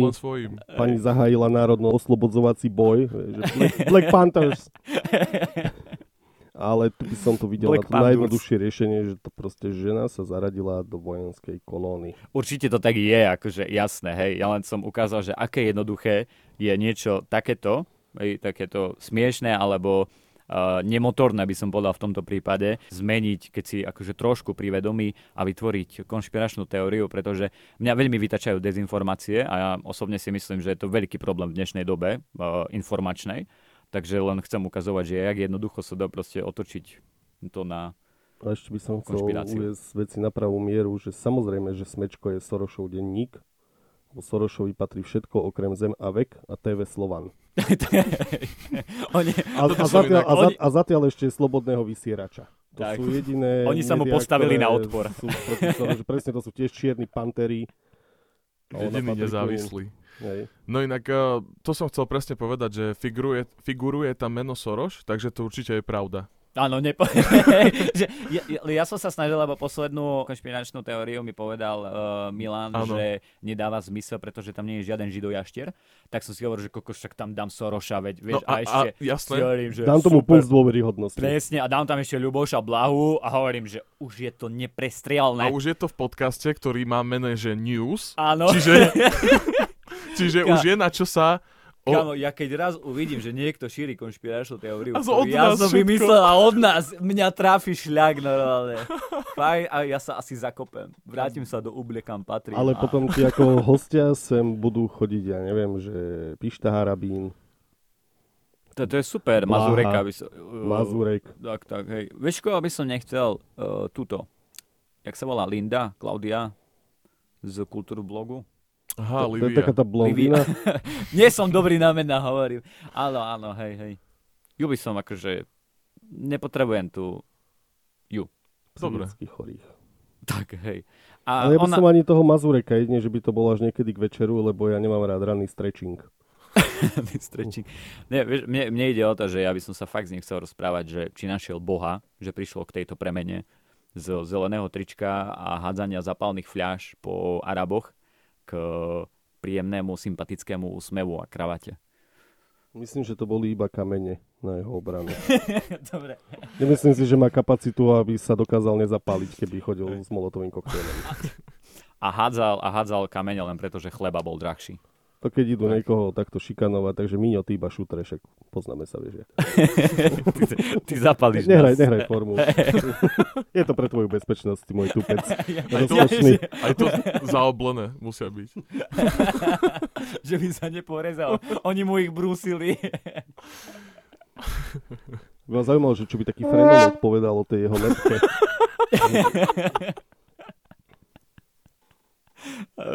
pani zahájila národno oslobodzovací boj, že Black, Black Panthers. Ale tu by som to videl Black na to najjednoduchšie riešenie, že to proste žena sa zaradila do vojenskej kolóny. Určite to tak je, akože jasné, hej. Ja len som ukázal, že aké jednoduché je niečo takéto, hej, takéto smiešné alebo uh, nemotorné by som povedal v tomto prípade, zmeniť, keď si akože trošku privedomí a vytvoriť konšpiračnú teóriu, pretože mňa veľmi vytačajú dezinformácie a ja osobne si myslím, že je to veľký problém v dnešnej dobe uh, informačnej. Takže len chcem ukazovať, že jak jednoducho sa dá proste otočiť to na... A ešte by som chcel uviezť veci na pravú mieru, že samozrejme, že Smečko je Sorošov denník, bo Sorošovi patrí všetko okrem Zem a vek a TV Slovan. Oni, A, a, zatiaľ, a, za, a zatiaľ ešte slobodného vysierača. To Tak. sú jediné Oni sa mu postavili na odpor. Sú proti presne to sú tiež čierni pantery. Jediný nezávislý. Hej. No inak, eh, to som chcel presne povedať, že figuruje, figuruje tam meno Soros, takže to určite je pravda. Áno, nepo... že ja, ja, ja som sa snažil, lebo poslednú konšpiračnú teóriu mi povedal uh, Milan, Áno. že nedáva zmysel, pretože tam nie je žiaden židojaštier. Tak som si hovoril, že kokos, však tam dám Soroša, veď, vieš, No a, a, ešte a jasné, si hovorím, že Dám tomu super. puls dôveryhodnosti. Presne, a dám tam ešte Ľuboša Blahu a hovorím, že už je to a neprestrielné. už je to v podcaste, ktorý má mene, že News, Áno. čiže, čiže Ka- už je na čo sa... O, Kámo, ja keď raz uvidím, že niekto šíri konšpiračnú teóriu, A od ja som vymyslel a od nás mňa tráfi šľak normálne. Fajn, a ja sa asi zakopem. Vrátim sa do uble, kam patrí. Ale a... potom ti ako hostia sem budú chodiť, ja neviem, že Pišta Harabín, To, to je super, Blaha. Mazurek, aby som... Uh, Mazurek. Tak, tak, hej. Vieš, koho by som nechcel uh, túto? Jak sa volá? Linda? Klaudia? Z kultúru blogu? Aha, To je Livia. taká tá blondína. Nie som dobrý na mená, hovorím. Áno, áno, hej, hej. Ju by som akože... Nepotrebujem tu... Dobre. psychicky chorých. Tak, hej. A Ale ja by ona... som ani toho Mazureka, jedine, že by to bolo až niekedy k večeru, lebo ja nemám rád ranný stretching. Stretching. Nie, vieš, mne, mne ide o to, že ja by som sa fakt z nich chcel rozprávať, že či našiel Boha, že prišlo k tejto premene z zeleného trička a hádzania zapálnych fľaš po Araboch k príjemnému, sympatickému úsmevu a kravate. Myslím, že to boli iba kamene na jeho obranu. Dobre. Nemyslím si, že má kapacitu, aby sa dokázal nezapáliť, keby chodil s molotovým koktejlom. A hádzal, a hádzal kamene len preto, že chleba bol drahší. To keď idú niekoho takto šikanovať, takže Miňo, ty iba šutre, však poznáme sa, vieš. ty, ty zapalíš Nehraj, nás. nehraj formu. Je to pre tvoju bezpečnosť, môj tupec. Aj to, aj to zaoblené musia byť. že by sa neporezal. Oni mu ich brúsili. Mňa zaujímalo, že čo by taký frenolog povedal o tej jeho lepke.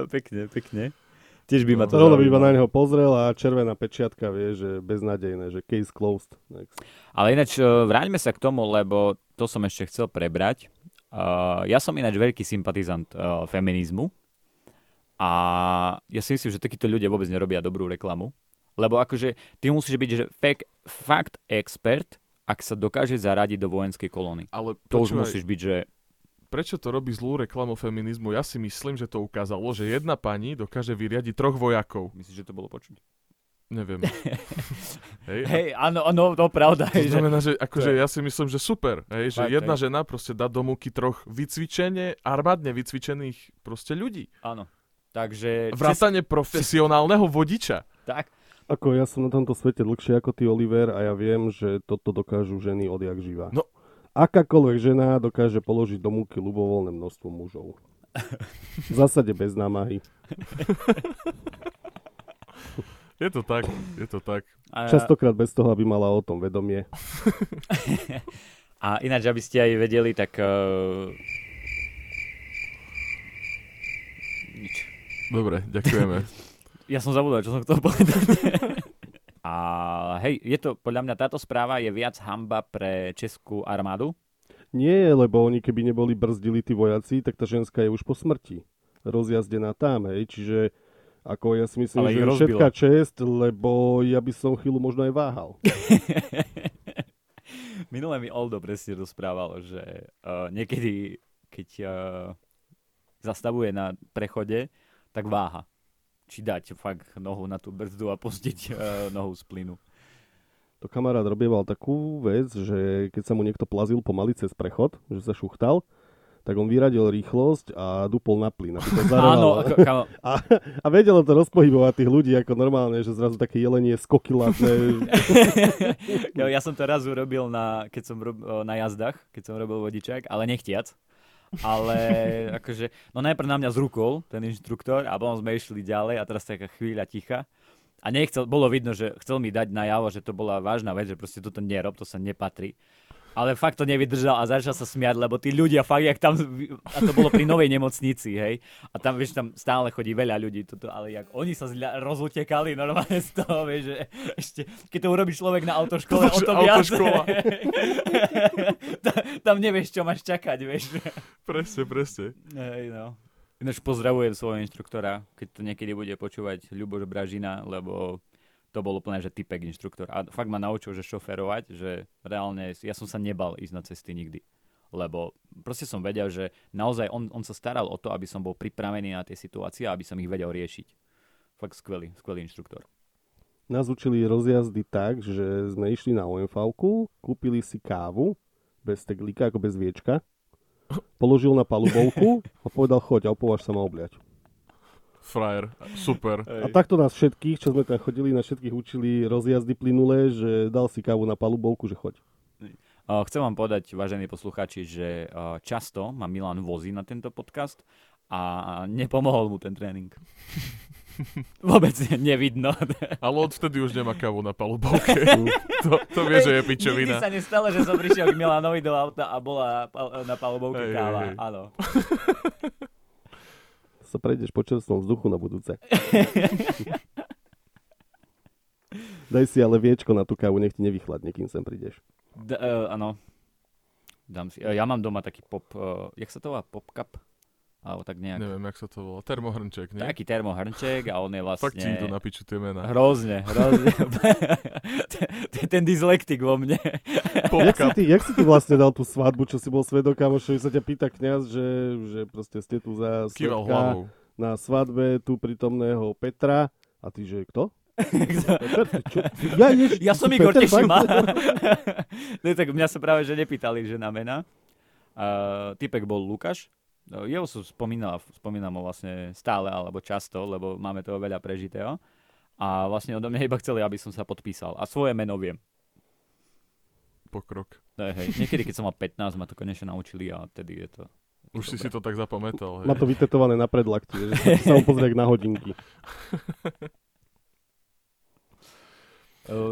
pekne, pekne. Tiež by ma to To by iba na neho pozrel a červená pečiatka vie, že beznádejné, že case closed. Next. Ale ináč, e, vráťme sa k tomu, lebo to som ešte chcel prebrať. Uh, ja som ináč veľký sympatizant uh, feminizmu a ja si myslím, že takíto ľudia vôbec nerobia dobrú reklamu. Lebo akože ty musíš byť že fakt, fakt expert, ak sa dokáže zaradiť do vojenskej kolóny. Ale To už musíš byť, že prečo to robí zlú reklamu feminizmu? Ja si myslím, že to ukázalo, že jedna pani dokáže vyriadiť troch vojakov. myslíš, že to bolo počuť? Neviem. hej, a Hej, áno, áno, to pravda. to je, že... znamená, že akože ja si myslím, že super, hej, že Fakt, jedna hej. žena proste dá do múky troch vycvičenie, armádne vycvičených proste ľudí. Áno. Takže... Vrátane profesionálneho vodiča. Tak, Ako ja som na tomto svete dlhšie ako ty, Oliver, a ja viem, že toto dokážu ženy odjak živa. No. Akákoľvek žena dokáže položiť do múky ľubovoľné množstvo mužov. V zásade bez námahy. Je to tak, je to tak. a, Častokrát bez toho, aby mala o tom vedomie. a ináč, aby ste aj vedeli, tak... Uh... Nič. Dobre, ďakujeme. Ja som zabudol, čo som chcel povedať. Hej, je to, podľa mňa táto správa je viac hamba pre českú armádu. Nie, lebo oni keby neboli brzdili tí vojaci, tak tá ženská je už po smrti. Rozjazdená tam, hej, čiže ako ja si myslím, Ale že všetká čest, lebo ja by som chvíľu možno aj váhal. Minule mi Oldo presne rozprával, že uh, niekedy, keď uh, zastavuje na prechode, tak váha. Či dať fakt nohu na tú brzdu a pustiť uh, nohu z plynu. To kamarát robieval takú vec, že keď sa mu niekto plazil pomaly cez prechod, že sa šuchtal, tak on vyradil rýchlosť a dupol na plyn, Áno, ako, kamo, A, a vedelo to rozpohybovať tých ľudí ako normálne, že zrazu také jelenie skokylatné. Jo, ja som to raz urobil, na, keď som rob, na jazdách, keď som robil vodičák, ale nechtiac. Ale akože, no najprv na mňa zrukol ten inštruktor a potom sme išli ďalej a teraz taká chvíľa ticha. A nechcel, bolo vidno, že chcel mi dať najavo, že to bola vážna vec, že proste toto nerob, to sa nepatrí. Ale fakt to nevydržal a začal sa smiať, lebo tí ľudia fakt, jak tam, a to bolo pri novej nemocnici, hej, a tam, vieš, tam stále chodí veľa ľudí, toto, ale jak oni sa zľa, rozutekali normálne z toho, vieš, že ešte, keď to urobí človek na autoškole, o to viac. Tam, tam nevieš, čo máš čakať, vieš. Presne, presne. Hej, no. Ináč pozdravujem svojho inštruktora, keď to niekedy bude počúvať Ľuboš Bražina, lebo to bol úplne, že typek inštruktor. A fakt ma naučil, že šoferovať, že reálne, ja som sa nebal ísť na cesty nikdy. Lebo proste som vedel, že naozaj on, on sa staral o to, aby som bol pripravený na tie situácie a aby som ich vedel riešiť. Fakt skvelý, skvelý inštruktor. Nás učili rozjazdy tak, že sme išli na omv kúpili si kávu, bez teglíka, ako bez viečka, položil na palubovku a povedal, choď a opováž sa ma obliať. Frajer, super. A takto nás všetkých, čo sme tam chodili, na všetkých učili rozjazdy plynulé, že dal si kávu na palubovku, že choď. Chcem vám povedať, vážení posluchači, že často ma Milan vozí na tento podcast a nepomohol mu ten tréning. Vôbec nevidno. Ale odvtedy už nemá kávu na palubovke. to, to vie, že je pičovina. Nikdy sa nestalo, že som prišiel k Milanovi do auta a bola na palubovke hey, káva. Hey, hey. Sa prejdeš po čerstvom vzduchu na budúce. Daj si ale viečko na tú kávu, nech ti nevychladne, kým sem prídeš. D- uh, áno. Dám si. Uh, ja mám doma taký pop, uh, jak sa to volá? Pop cup? Alebo tak nejak. Neviem, jak sa to volá. Termohrnček, nie? Taký termohrnček a on je vlastne... Fakt ti idú na piču tie mená. Hrozne, hrozne. ten dyslektik vo mne. jak, si ty, jak si ty vlastne dal tú svadbu, čo si bol svedok, kamošovi sa ťa pýta kniaz, že, že proste ste tu za svedka na svadbe tu prítomného Petra a ty, že kto? Peter? Ja, jež, ja som Igor Tešima. no, tak mňa sa práve že nepýtali, že na mena. Uh, typek bol Lukáš, jeho som spomínal, spomínam ho vlastne stále alebo často, lebo máme toho veľa prežitého. A vlastne odo mňa iba chceli, aby som sa podpísal. A svoje meno viem. Pokrok. No, hej. Niekedy, keď som mal 15, ma to konečne naučili a tedy je to... Už si si to tak zapamätal. Hej. Má to vytetované na predlakti, že sa mu pozrie na hodinky.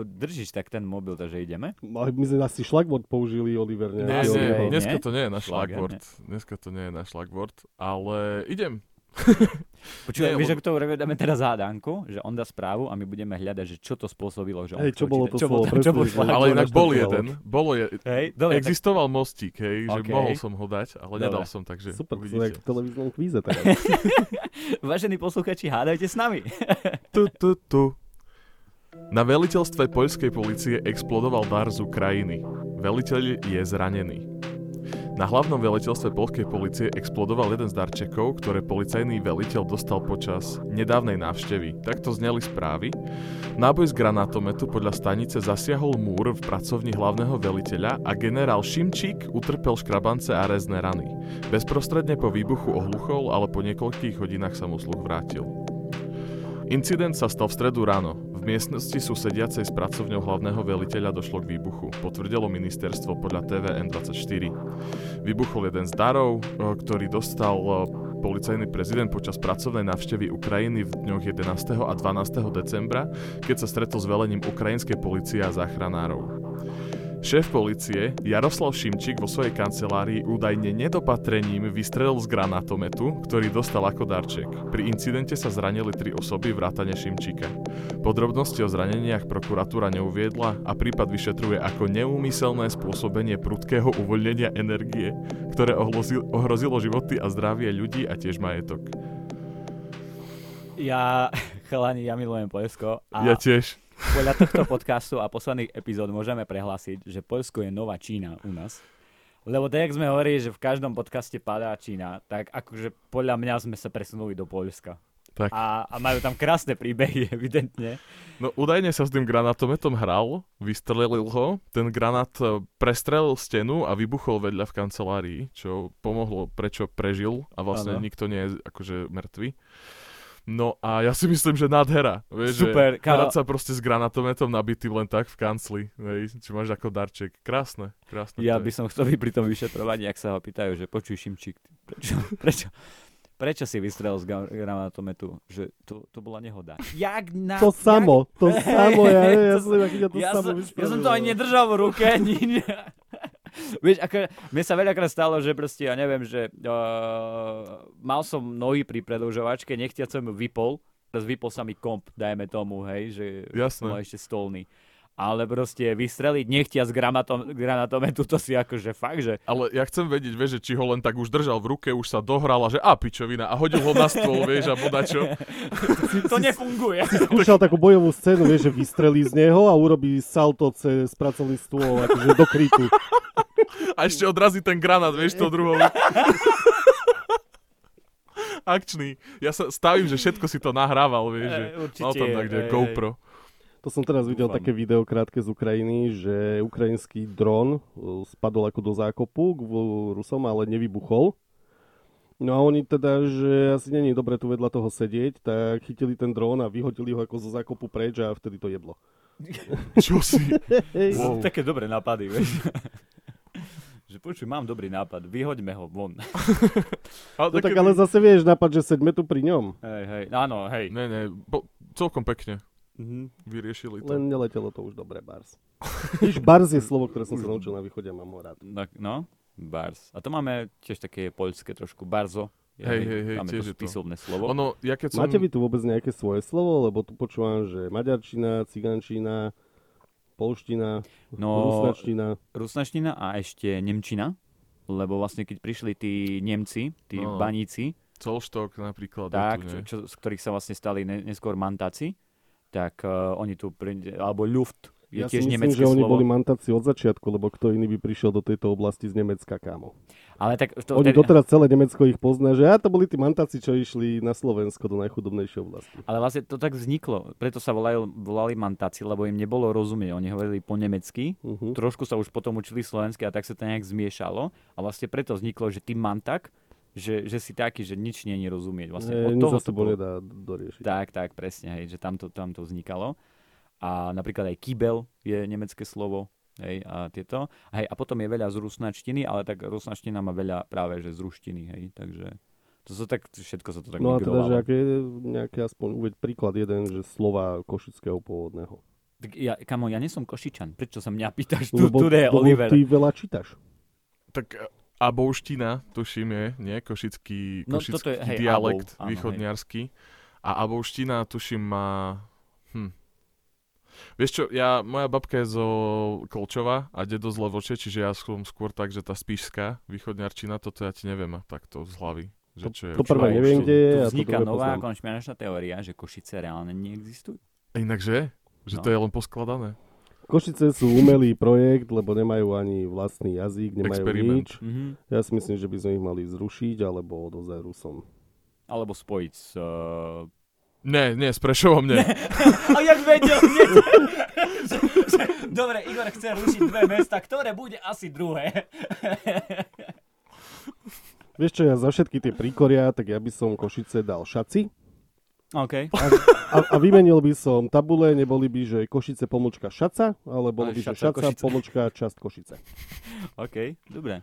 Držíš tak ten mobil, takže ideme? My sme asi šlagvord použili, Oliver. Nie, nie, nie, dneska to nie je na šlagvord. Dneska to nie je na šlagvord, ale idem. Počúvaj, vieš, ako to dáme teraz hádánku, že on dá správu a my budeme hľadať, že čo to spôsobilo. Že hej, čo bolo to čo slovo, bol, čo bol Ale inak bol jeden, bolo je, hej, dobre, existoval tak... mostík, hej, že okay. mohol som ho dať, ale dobre. nedal som, takže Super, uvidíte. to je v televíznom kvíze. Vážení posluchači, hádajte s nami. tu, tu, tu. Na veliteľstve poľskej policie explodoval dar z Ukrajiny. Veliteľ je zranený. Na hlavnom veliteľstve polskej policie explodoval jeden z darčekov, ktoré policajný veliteľ dostal počas nedávnej návštevy. Takto zneli správy. Náboj z granátometu podľa stanice zasiahol múr v pracovni hlavného veliteľa a generál Šimčík utrpel škrabance a rezné rany. Bezprostredne po výbuchu ohluchol, ale po niekoľkých hodinách sa mu sluch vrátil. Incident sa stal v stredu ráno. V miestnosti susediacej s pracovňou hlavného veliteľa došlo k výbuchu, potvrdilo ministerstvo podľa TVN24. Vybuchol jeden z darov, eh, ktorý dostal eh, policajný prezident počas pracovnej návštevy Ukrajiny v dňoch 11. a 12. decembra, keď sa stretol s velením ukrajinskej policie a záchranárov. Šéf policie Jaroslav Šimčík vo svojej kancelárii údajne nedopatrením vystrelil z granátometu, ktorý dostal ako darček. Pri incidente sa zranili tri osoby vrátane Šimčíka. Podrobnosti o zraneniach prokuratúra neuviedla a prípad vyšetruje ako neúmyselné spôsobenie prudkého uvoľnenia energie, ktoré ohrozilo životy a zdravie ľudí a tiež majetok. Ja, chalani, ja milujem Poľsko. A... Ja tiež. Podľa tohto podcastu a posledných epizód môžeme prehlásiť, že Poľsko je nová Čína u nás. Lebo tak, jak sme hovorili, že v každom podcaste padá Čína, tak akože podľa mňa sme sa presunuli do Poľska. Tak. A, a majú tam krásne príbehy, evidentne. No údajne sa s tým granátometom hral, vystrelil ho, ten granát e, prestrelil stenu a vybuchol vedľa v kancelárii, čo pomohlo, prečo prežil a vlastne ano. nikto nie je akože mŕtvy. No a ja si myslím, že nádhera. Vieš, Super. Že ka... sa proste s granatometom nabitý len tak v kancli. Vieš, čo máš ako darček. Krásne. krásne ja by som chcel byť pri tom vyšetrovaní, ak sa ho pýtajú, že počuj Šimčík, prečo, prečo, prečo si vystrel z granatometu? Že to, to bola nehoda. Jak na, to jak... samo, to samo, ja, ja, ja, som, ja, to ja, samo som, ja som to aj nedržal v ruke. Vieš, ako, mne sa veľakrát stalo, že proste, ja neviem, že uh, mal som nohy pri predlžovačke, nechtiac som ju vypol, teraz vypol sa mi komp, dajme tomu, hej, že Jasné. som ešte stolný. Ale proste vystreliť nechtia z granatom, granatometu, to si akože fakt, že... Ale ja chcem vedieť, vieš, že či ho len tak už držal v ruke, už sa dohral a že a pičovina a hodil ho na stôl, vieš, a bodačo. To nefunguje. Skúšal takú bojovú scénu, vieš, že vystrelí z neho a urobí salto cez pracovný stôl, akože do krytu. A ešte odrazí ten granát, vieš, to druhou. Akčný. Ja sa stavím, že všetko si to nahrával, vieš, že E, určite, mal tam tak, kde hej, GoPro. To som teraz videl Dúfam. také video krátke z Ukrajiny, že ukrajinský dron uh, spadol ako do zákopu k Rusom, ale nevybuchol. No a oni teda, že asi není dobre tu vedľa toho sedieť, tak chytili ten dron a vyhodili ho ako zo zákopu preč a vtedy to jeblo. Čo si? Wow. také dobré nápady, vieš. že počuj, mám dobrý nápad, vyhoďme ho von. Ale, No tak ale zase vieš nápad, že sedme tu pri ňom. hej, hej, áno, hej. Ne, ne, bo, celkom pekne Mhm. vyriešili to. Len neletelo to už dobre, Bars. Víš, Bars je slovo, ktoré som sa naučil na východe a mám ho rád. No, no, bars. A to máme tiež také poľské trošku, barzo. Hej, hej, hej, máme tiež to je to. spisovné slovo. Ono, ja keď som... Máte vy tu vôbec nejaké svoje slovo? Lebo tu počúvam, že maďarčina, cigančina, polština, No, rusnačtina. rusnačtina a ešte nemčina. Lebo vlastne keď prišli tí Nemci, tí No. baníci, Colštok napríklad. tak, tu, čo, čo, z ktorých sa vlastne stali ne, neskôr mantáci, tak uh, oni tu, pri, alebo Luft je Ja si tiež myslím, nemecké že oni slovo. boli mantáci od začiatku, lebo kto iný by prišiel do tejto oblasti z Nemecka, kámo. Ale tak to, Oni tedy- doteraz celé Nemecko ich pozná, že a to boli tí mantáci, čo išli na Slovensko do najchudobnejšej oblasti. Ale vlastne to tak vzniklo. Preto sa volajú, volali mantáci, lebo im nebolo rozumieť. Oni hovorili po nemecky, Uh-huh. trošku sa už potom učili slovensky a tak sa to nejak zmiešalo. A vlastne preto vzniklo, že ty mantak, že, že si taký, že nič nie je rozumieť. Vlastne E, od toho to bolo. nedá doriešiť. Tak, tak, presne, hej, že tam to, tam to vznikalo. A napríklad aj kýbel je nemecké slovo. Hej, a tieto. Hej, a potom je veľa z rusnačtiny, ale tak rusnačtina má veľa práve, že z ruštiny, hej, takže to sa tak, všetko sa to tak No a teda, že aké je nejaké aspoň uveď príklad jeden, že slova košického pôvodného. Tak ja, kamo, ja nie som košičan, prečo sa mňa pýtaš? Tu, Lebo, tu je Oliver. ty veľa čítaš. Tak abouština, tuším je, nie? Košický, No, košický toto je- hej, dialekt abou, áno, východniarsky. A abouština, tuším, má... Hm. Vieš čo, ja, moja babka je zo Kolčova a dedo z Levoče, čiže ja som skôr tak, že tá spíšská východňarčina, toto ja ti neviem a takto z hlavy. Že čo je, to prvé čo- neviem, kde je. Tu to vzniká nová konšpiračná teória, že Košice reálne neexistujú. Inakže? Že No. to je len poskladané. Košice sú umelý projekt, lebo nemajú ani vlastný jazyk, nemajú Experiment. nič. Mhm. Ja si myslím, že by sme ich mali zrušiť alebo odovzdať Rusom. Alebo spojiť s... Uh... Nie, nie, s Prešovom nie. A jak vedel, nie, Dobre, Igor chce rušiť dve mesta, ktoré bude asi druhé. Vieš čo, ja za všetky tie príkoria, tak ja by som Košice dal Šaci OK. a, a vymenil by som tabule, neboli by, že Košice pomočka Šaca, ale bolo Ale by, že Šaca, Šaca Košice. pomočka časť Košice. OK, dobre.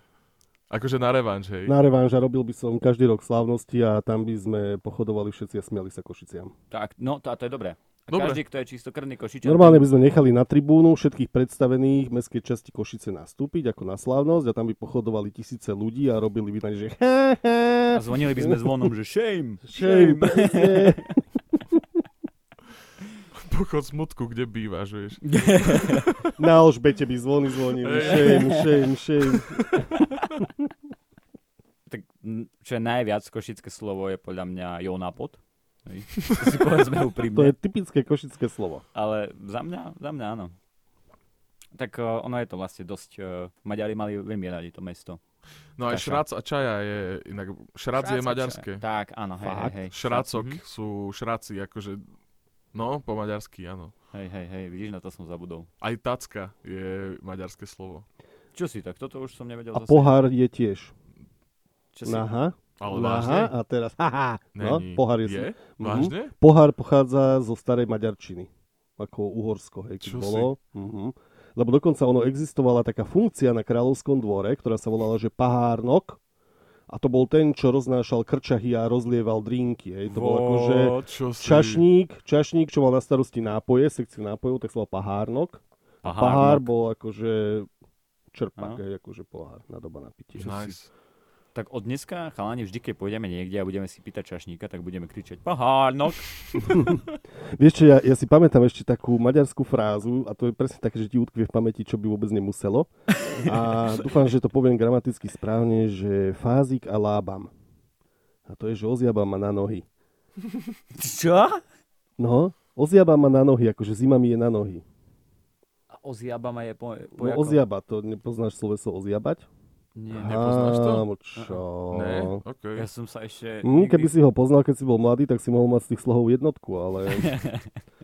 Akože na revanš, hej. Na revanža robil by som každý rok slávnosti a tam by sme pochodovali všetci a smiali sa Košiciam. Tak, no to, a to je dobré. A Dobre. každý, kto je čistokrvný košičan... Normálne by sme nechali na tribúnu všetkých predstavených mestskej časti Košice nastúpiť ako na slávnosť a tam by pochodovali tisíce ľudí a robili by tam, že A zvonili by sme zvonom, že shame, shame, presne. Pochod smutku, kde bývaš, vieš. Na Alžbete by zvony zvonili. Shame, shame, shame. Tak, čo je najviac košické slovo je podľa mňa Jonapot. Hej. To si povedzme To úprimne. je typické košické slovo. Ale za mňa, za mňa áno. Tak uh, ono je to vlastne dosť... Uh, Maďari mali veľmi radi to mesto. No aj Kaša. šrac a čaja je inak... Šrac je Šrácok, maďarské. čo- Tak, áno, hej, hej, Fakt? hej. Šracok Mhm. sú šraci, akože... No, po maďarsky, áno. Hej, hej, hej, vidíš, na to som zabudol. Aj tacka je maďarské slovo. Čo si tak? Toto už som nevedel A zase. pohár je tiež. Čo si? Naha, Ale vážne? a teraz haha. No, pohár je. je? Mhm. Vážne? Pohár pochádza zo starej maďarčiny. Ako Uhorsko, hej, Čo si? bolo. Mhm. Lebo dokonca ono existovala taká funkcia na kráľovskom dvore, ktorá sa volala, že pahárnok. A to bol ten, čo roznášal krčahy a rozlieval drinky. Hej. To bol akože Vo, čo si... čašník, čašník, čo mal na starosti nápoje, sekciu nápojov, tak sa volal pahárnok. Pahárnok. Pahár bol akože čerpak, hej, akože pohár na doba na pitie. Nice. Tak od dneska, chalani, vždy, keď pôjdeme niekde a budeme si pýtať čašníka, tak budeme kričať pohárnok. Vieš čo, ja, ja si pamätám ešte takú maďarskú frázu a to je presne také, že ti utkvie v pamäti, čo by vôbec nemuselo. A dúfam, že to poviem gramaticky správne, že fázik a lábam. A to je, že oziabam ma na nohy. Čo? No, oziabam ma na nohy, akože zima mi je na nohy. A oziaba ma je po, po No jakom? oziaba, to nepoznáš sloveso oziabať? Nie. Nepoznáš to? Ámo, čo? Ne? OK. Ja som sa ešte... Hm, nikdy- keby si ho poznal, keď si bol mladý, tak si mohol mať z tých slohov jednotku, ale...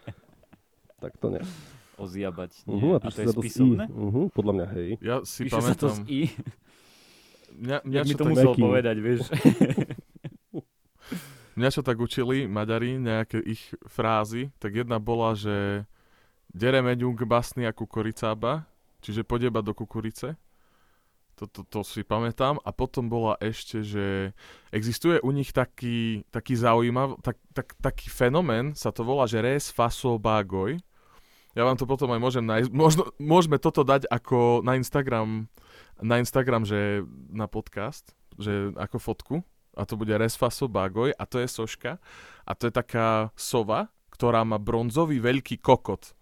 tak to nie. Oziabať. Nie. Uh-huh, a, a to je spisovné? Uh-huh, podľa mňa hej. Ja si Píše sa to z pamätám. I. Mňa, mňa, mi to tak, musel Meký. povedať, vieš. mňa čo tak učili Maďari, nejaké ich frázy, tak jedna bola, že dereme ňung basný a kukuricába, čiže podeba do kukurice. To, to, to si pamätám. A potom bola ešte, že existuje u nich taký, taký zaujímav, tak, tak, taký fenomén, sa to volá, že res faso bagoj. Ja vám to potom aj môžem nájsť. Možno, môžeme toto dať ako na Instagram, na Instagram, že na podcast, že ako fotku. A to bude res faso bagoj a to je soška. A to je taká sova, ktorá má bronzový veľký kokot.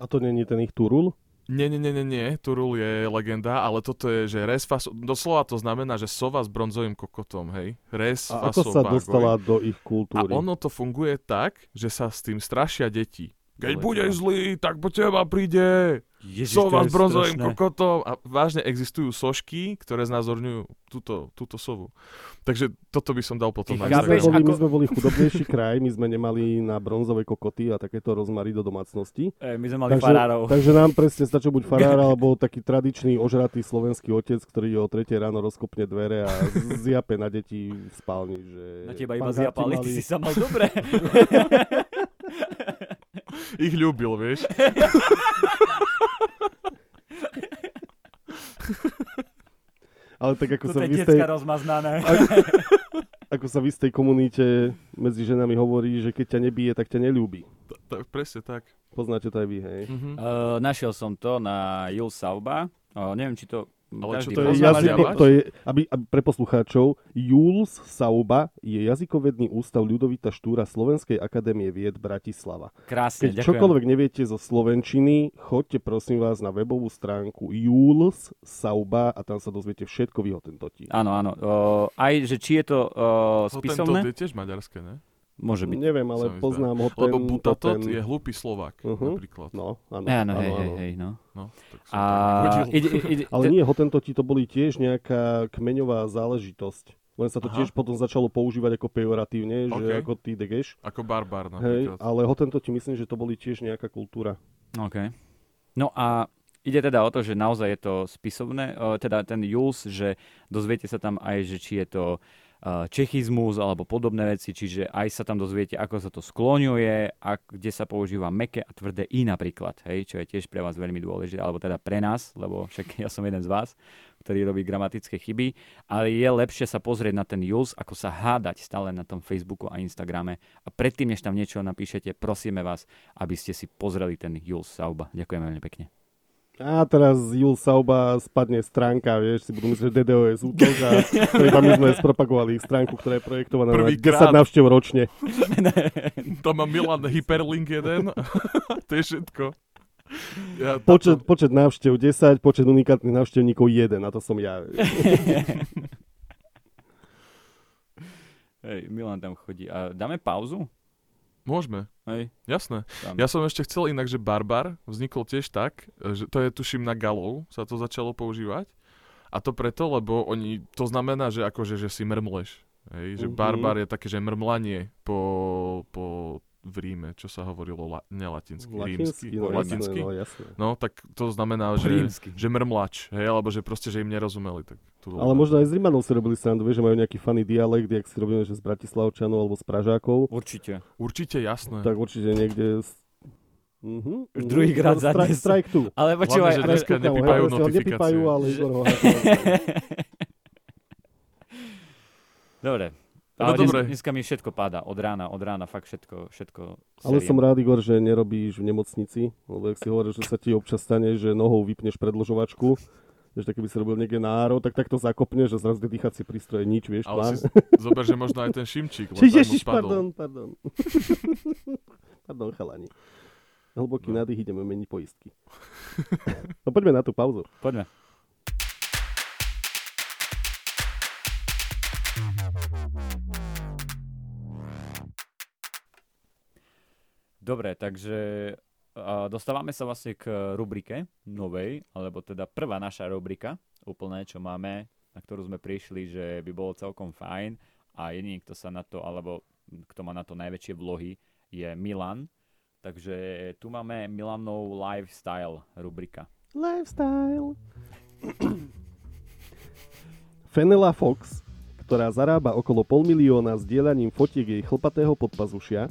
A to není ten ich turul? Nie, nie, nie, nie, nie, Turul je legenda, ale toto je, že res faso, doslova to znamená, že sova s bronzovým kokotom, hej. Res A ako faso sa bagoj. dostala do ich A kultúry? ono to funguje tak, že sa s tým strašia deti. Keď budeš to- zlý, tak po teba príde Ježiš, sova s bronzovým kokotom. A vážne existujú sošky, ktoré znázorňujú túto, túto sovu. Takže toto by som dal potom Ty na my, sme chápeš, boli, my ako- sme boli chudobnejší kraj, my sme nemali na bronzové kokoty a takéto rozmary do domácnosti. E, my sme mali Takže, farárov. takže nám presne stačil buď farár alebo taký tradičný ožratý slovenský otec, ktorý o 3 ráno rozkopne dvere a zjape na deti v spálni. Že Na teba iba zjapali, ty si sa mal dobre. Ich ľúbil, vieš. Ale tak ako Toto sa, v istej, rozmaznané. ako sa v istej komunite medzi ženami hovorí, že keď ťa nebije, tak ťa nelúbi. Tak, presne tak. Poznáte to aj vy, hej? Mhm. Uh, našiel som to na Jul Sauba. Uh, neviem, či to Ale čo To je, jazyko, to je aby, aby pre poslucháčov, Jules Sauba je jazykovedný ústav Ľudovita Štúra Slovenskej akadémie vied Bratislava. Krásne, Keď ďakujem. čokoľvek neviete zo Slovenčiny, choďte prosím vás na webovú stránku Jules Sauba a tam sa dozviete všetko v jeho tentoti. Áno, áno. Uh, aj, že či je to uh, Tento spisovné? je tiež maďarské, ne? Môže byť. Neviem, ale poznám ho ten... Lebo Butatot ten... je hlúpy Slovák, Mhm. napríklad. No, áno, Áno, hej, áno, hej, áno. hej, no. No, tak A ide, ide, Ale nie, hotentoti to boli tiež nejaká kmeňová záležitosť. Len sa to Aha. tiež potom začalo používať ako pejoratívne, že OK. ako ty degeš. Ako barbar Hej, napríklad. ale hotentoti myslím, že to boli tiež nejaká kultúra. OK. No a ide teda o to, že naozaj je to spisovné, uh, teda ten Jules, že dozviete sa tam aj, že či je to čechizmus alebo podobné veci, čiže aj sa tam dozviete, ako sa to skloňuje, a kde sa používa meké a tvrdé i napríklad, hej, čo je tiež pre vás veľmi dôležité, alebo teda pre nás, lebo však ja som jeden z vás, ktorý robí gramatické chyby, ale je lepšie sa pozrieť na ten Jules, ako sa hádať stále na tom Facebooku a Instagrame a predtým, než tam niečo napíšete, prosíme vás, aby ste si pozreli ten Jules Sauba. Ďakujem veľmi pekne. A teraz Jul Sauba spadne stránka, vieš, si budú myslieť, že DDoS útok a iba my sme spropagovali ich stránku, ktorá je projektovaná na Prvýkrát. 10 návštev ročne. Tam má Milan hyperlink jeden. to je všetko. Ja, Počet, počet návštev 10, počet unikátnych návštevníkov 1, a to som ja. Hej, Milan tam chodí. A dáme pauzu? Môžeme, Hej, jasné. dáme. Ja som ešte chcel inak, že Barbar vznikol tiež tak, že to je tuším na galov sa to začalo používať. A to preto, lebo oni, to znamená, že akože, že si mrmleš. Hej, že Mhm. barbar je také, že mrmlanie po, po v Ríme, čo sa hovorilo la, nelatinsky, Latinsky, rímsky, no, latinsky. no jasné. No, tak to znamená, že, rímsky. že mrmlač, hej, alebo že proste, že im nerozumeli. Tak to Ale možno aj z Rimanov si robili srandu, vieš, že majú nejaký funny dialekt, jak si robíme, že z Bratislavčanov alebo z Pražákov. Určite. Určite jasné. Tak určite niekde... Mhm, Už druhýkrát za dnes. strike tu. Ale počúvaj, že ale- dneska nepípajú notifikácie. Nepípajú, ale Igor ho Dobre. Ale No dnes, dobre. dneska mi všetko páda. Od rána, od rána fakt všetko, všetko Ale seriem. som rád, Igor, že nerobíš v nemocnici, lebo ak si hovoril, že sa ti občas stane, že nohou vypneš predložovačku, Vieš, tak keby si robil niekde náro, tak takto zakopneš a zrazu tie dýchacie prístroje, nič, vieš, Ale plán. si zober, že možno aj ten šimčík, ježiš, pardon, pardon. pardon, chalani. Hlboký No. nádych, ideme meniť poistky. no poďme na tú pauzu. Poďme. Dobre, takže a dostávame sa vlastne k rubrike novej, alebo teda prvá naša rubrika, úplne, čo máme, na ktorú sme prišli, že by bolo celkom fajn a jediný, kto sa na to, alebo kto má na to najväčšie vlohy, je Milan. Takže tu máme Milanov lifestyle rubrika. Lifestyle. Fenela Fox, ktorá zarába okolo pol milióna zdieľaním fotiek jej chlpatého podpazušia,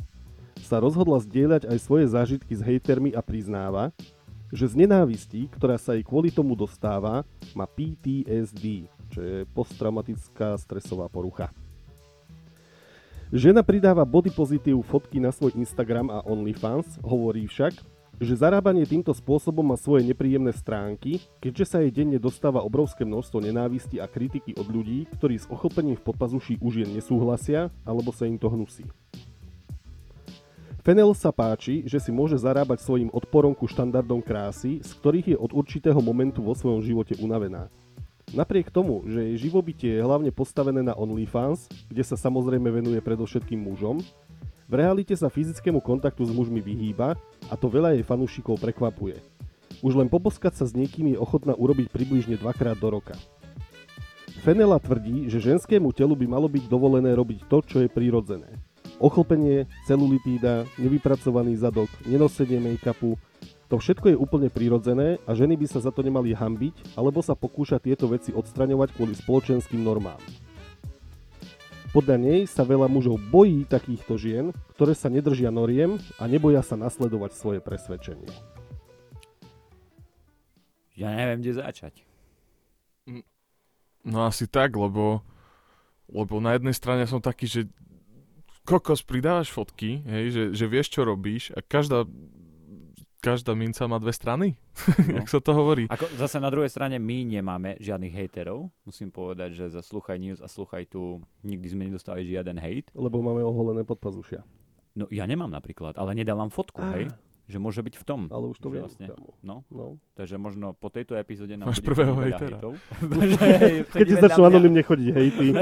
sa rozhodla zdieľať aj svoje zážitky s hejtermi a priznáva, že z nenávistí, ktorá sa jej kvôli tomu dostáva, má PTSD, čo je posttraumatická stresová porucha. Žena pridáva body pozitív fotky na svoj Instagram a OnlyFans, hovorí však, že zarábanie týmto spôsobom má svoje nepríjemné stránky, keďže sa jej denne dostáva obrovské množstvo nenávisti a kritiky od ľudí, ktorí s ochopením v podpazuší už jen nesúhlasia, alebo sa im to hnusí. Fenel sa páči, že si môže zarábať svojim odporom ku štandardom krásy, z ktorých je od určitého momentu vo svojom živote unavená. Napriek tomu, že jej živobytie je hlavne postavené na OnlyFans, kde sa samozrejme venuje predovšetkým mužom, v realite sa fyzickému kontaktu s mužmi vyhýba a to veľa jej fanúšikov prekvapuje. Už len poboskať sa s niekým je ochotná urobiť približne dvakrát do roka. Fenela tvrdí, že ženskému telu by malo byť dovolené robiť to, čo je prirodzené. Ochlpenie, celulitída, nevypracovaný zadok, nenosenie make-upu, to všetko je úplne prirodzené a ženy by sa za to nemali hambiť alebo sa pokúšať tieto veci odstraňovať kvôli spoločenským normám. Podľa nej sa veľa mužov bojí takýchto žien, ktoré sa nedržia noriem a neboja sa nasledovať svoje presvedčenie. Ja neviem, kde začať. No asi tak, lebo, lebo na jednej strane som taký, že kokos, pridávaš fotky, hej, že, že vieš, čo robíš a každá, každá minca má dve strany, No. jak sa to hovorí. Ako zase na druhej strane my nemáme žiadnych hejterov. Musím povedať, že za Sluchaj News a Sluchaj tu nikdy sme nedostali žiaden hejt. Lebo máme oholené podpazušia. No ja nemám napríklad, ale nedávam fotku, Á. hej. Že môže byť v tom. Ale už to viem. vlastne. No, No. takže možno po tejto epizóde nám Máš prvého hejtera. hejtov. Keď ti začnú anonimne chodiť hejty.